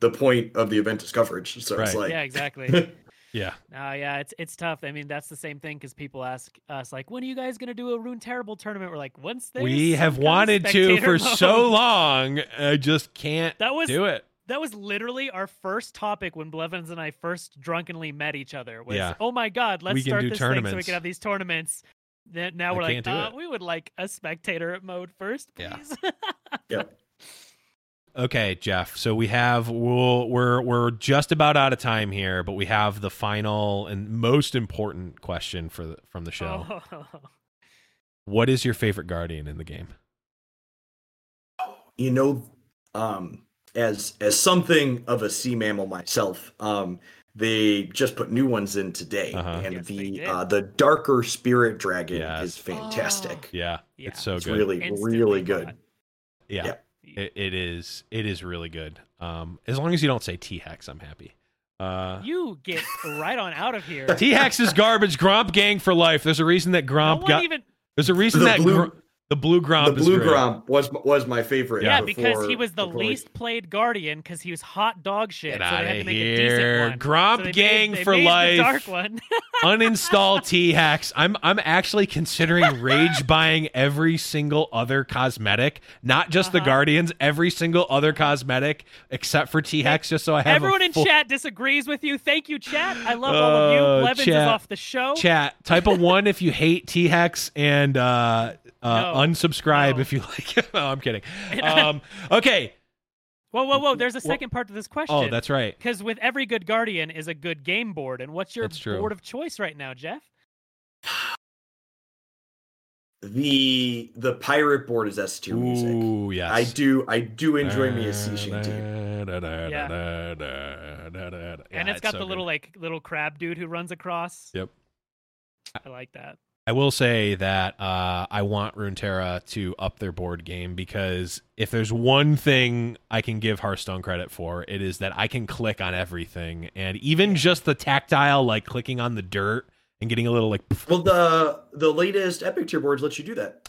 the point of the event is coverage. So it's like yeah, exactly. Yeah, No, yeah, it's it's tough. I mean, that's the same thing because people ask us like, "When are you guys gonna do a Rune Terrible tournament?" We're like, "Once there's we have wanted to spectator for mode." so long. I just can't That was do it. That was literally our first topic when Blevins and I first drunkenly met each other. Was Yeah. oh my god, let's start do this thing so we can have these tournaments. Then now I we're like, can't uh, we would like a spectator mode first, Yeah. please. yeah. Okay, Jeff. So we have we'll, we're we're just about out of time here, but we have the final and most important question for the, from the show. Oh. What is your favorite guardian in the game? you know, um, as as something of a sea mammal myself, um, they just put new ones in today, Uh-huh. and Yes, the uh, the darker spirit dragon Yes. is fantastic. Yeah, Yeah. it's so it's good. really Instantly really bought. good. yeah. yeah. It, it is it is really good. Um, as long as you don't say T Hex, I'm happy. Uh, You get right on out of here. T Hex is garbage. Gromp gang for life. There's a reason that no Gromp one got. even There's a reason The that blue- Gr- the blue Gromp the blue great. Grom was was my favorite. Yeah, before- because he was the before we- least played Guardian because he was hot dog shit. Get so they outta had to make here. a decent one. Gromp So gang made, for life. dark one. Uninstall T Hex. I'm I'm actually considering rage buying every single other cosmetic, not just the Uh-huh. Guardians, every single other cosmetic except for T Hex, just so I have Everyone a in chat disagrees with you. Thank you, chat. I love all of you. Oh, Blevins is off the show. Chat. Type a one if you hate T Hex and uh, uh, No. unsubscribe No. if you like. it. no, I'm kidding. Um, okay. Whoa, whoa, whoa! There's a Wha- second part to this question. Oh, that's right. because with every good Guardian is a good game board. And what's your board of choice right now, Jeff? the the pirate board is S tier music. Ooh, yes. I do I do enjoy me a sea shanty. Yeah. Yeah, and it's got so the good. little like little crab dude who runs across. Yep. I like that. I will say that uh, I want Runeterra to up their board game because if there's one thing I can give Hearthstone credit for, it is that I can click on everything, and even just the tactile, like clicking on the dirt and getting a little like, Well, the the latest Epic tier boards let you do that.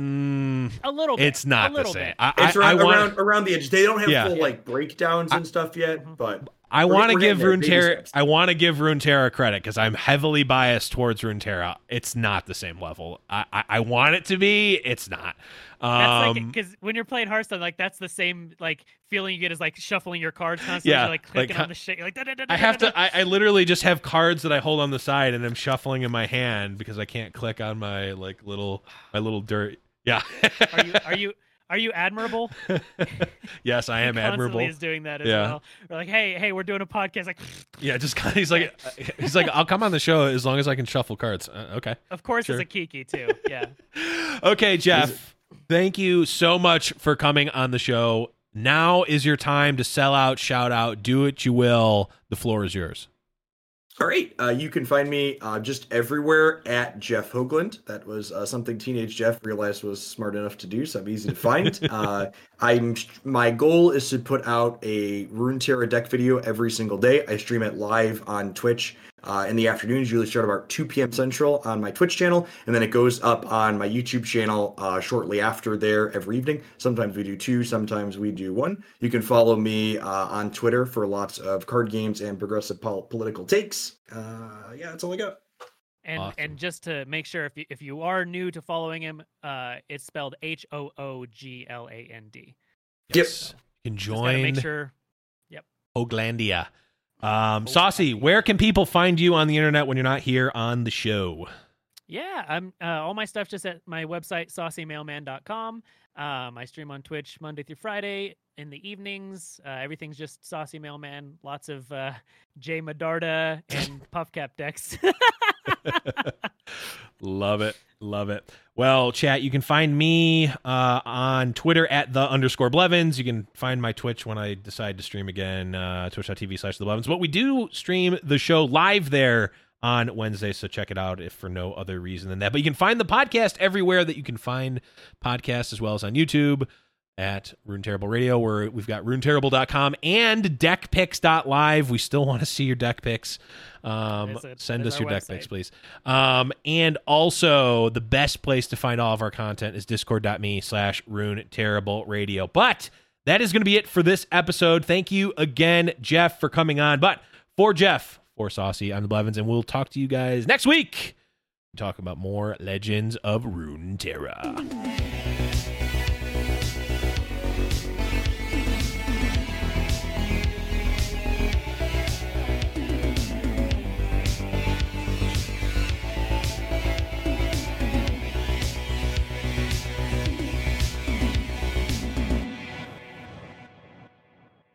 mm, A little bit. it's not a the little same. Bit. I, It's I, around, I want, around around the edge. They don't have Yeah. full like breakdowns and stuff yet, Mhm. but I want to give getting there, Runeterra. I want to give Runeterra credit because I'm heavily biased towards Runeterra. It's not the same level. I, I, I want it to be. It's not. Um, because when you're playing Hearthstone, like that's the same like feeling you get is like shuffling your cards constantly, Yeah, you're, like like, clicking huh, on the shit. You're like, I have to. I, I literally just have cards that I hold on the side and I'm shuffling in my hand because I can't click on my like little my little dirt. Yeah. Are you are you are you admirable? yes, I am constantly admirable. Is doing that as Yeah. well. We're like, hey, hey, we're doing a podcast. Like, Yeah, just kind of. He's like, he's like, I'll come on the show as long as I can shuffle cards. Uh, okay. of course, Sure. it's a Kiki too. Yeah. Okay, Jeff. Thank you so much for coming on the show. Now is your time to sell out, shout out, do what you will. The floor is yours. All right. Uh, you can find me uh, just everywhere at Jeff Hoogland. That was uh, something teenage Jeff realized was smart enough to do, so I'm easy to find. uh, I'm my goal is to put out a Runeterra deck video every single day. I stream it live on Twitch uh, in the afternoons. Usually start about 2 p.m. Central on my Twitch channel, and then it goes up on my YouTube channel uh, shortly after there every evening. Sometimes we do two, sometimes we do one. You can follow me uh, on Twitter for lots of card games and progressive pol- political takes. Uh, yeah, that's all I got. And Awesome. and just to make sure, if you, if you are new to following him, uh, it's spelled H O O G L A N D. Yep. Yes. You can Just join make sure. Yep. Oglandia. Um, Saucy, where can people find you on the internet when you're not here on the show? Yeah, I'm uh, all my stuff just at my website saucymailman.com. Um, I stream on Twitch Monday through Friday in the evenings. Uh, everything's just Saucy Mailman. Lots of uh, Jae Medarda and PuffCap decks. Love it. Love it. Well, chat, you can find me uh, on Twitter at the underscore Blevins. You can find my Twitch when I decide to stream again, uh, twitch.tv slash the Blevins. But we do stream the show live there on Wednesday, so check it out if for no other reason than that. But you can find the podcast everywhere that you can find podcasts, as well as on YouTube at Rune Terrible Radio, where we've got runeterrible.com and deckpicks.live. We still want to see your deck picks. Um, send us your our deck picks, please. Um, and also, the best place to find all of our content is discord.me slash rune terrible radio. But that is going to be it for this episode. Thank you again, Jeff, for coming on. But for Jeff, for Saucy, I'm the Blevins, and we'll talk to you guys next week. Talk about more Legends of Runeterra.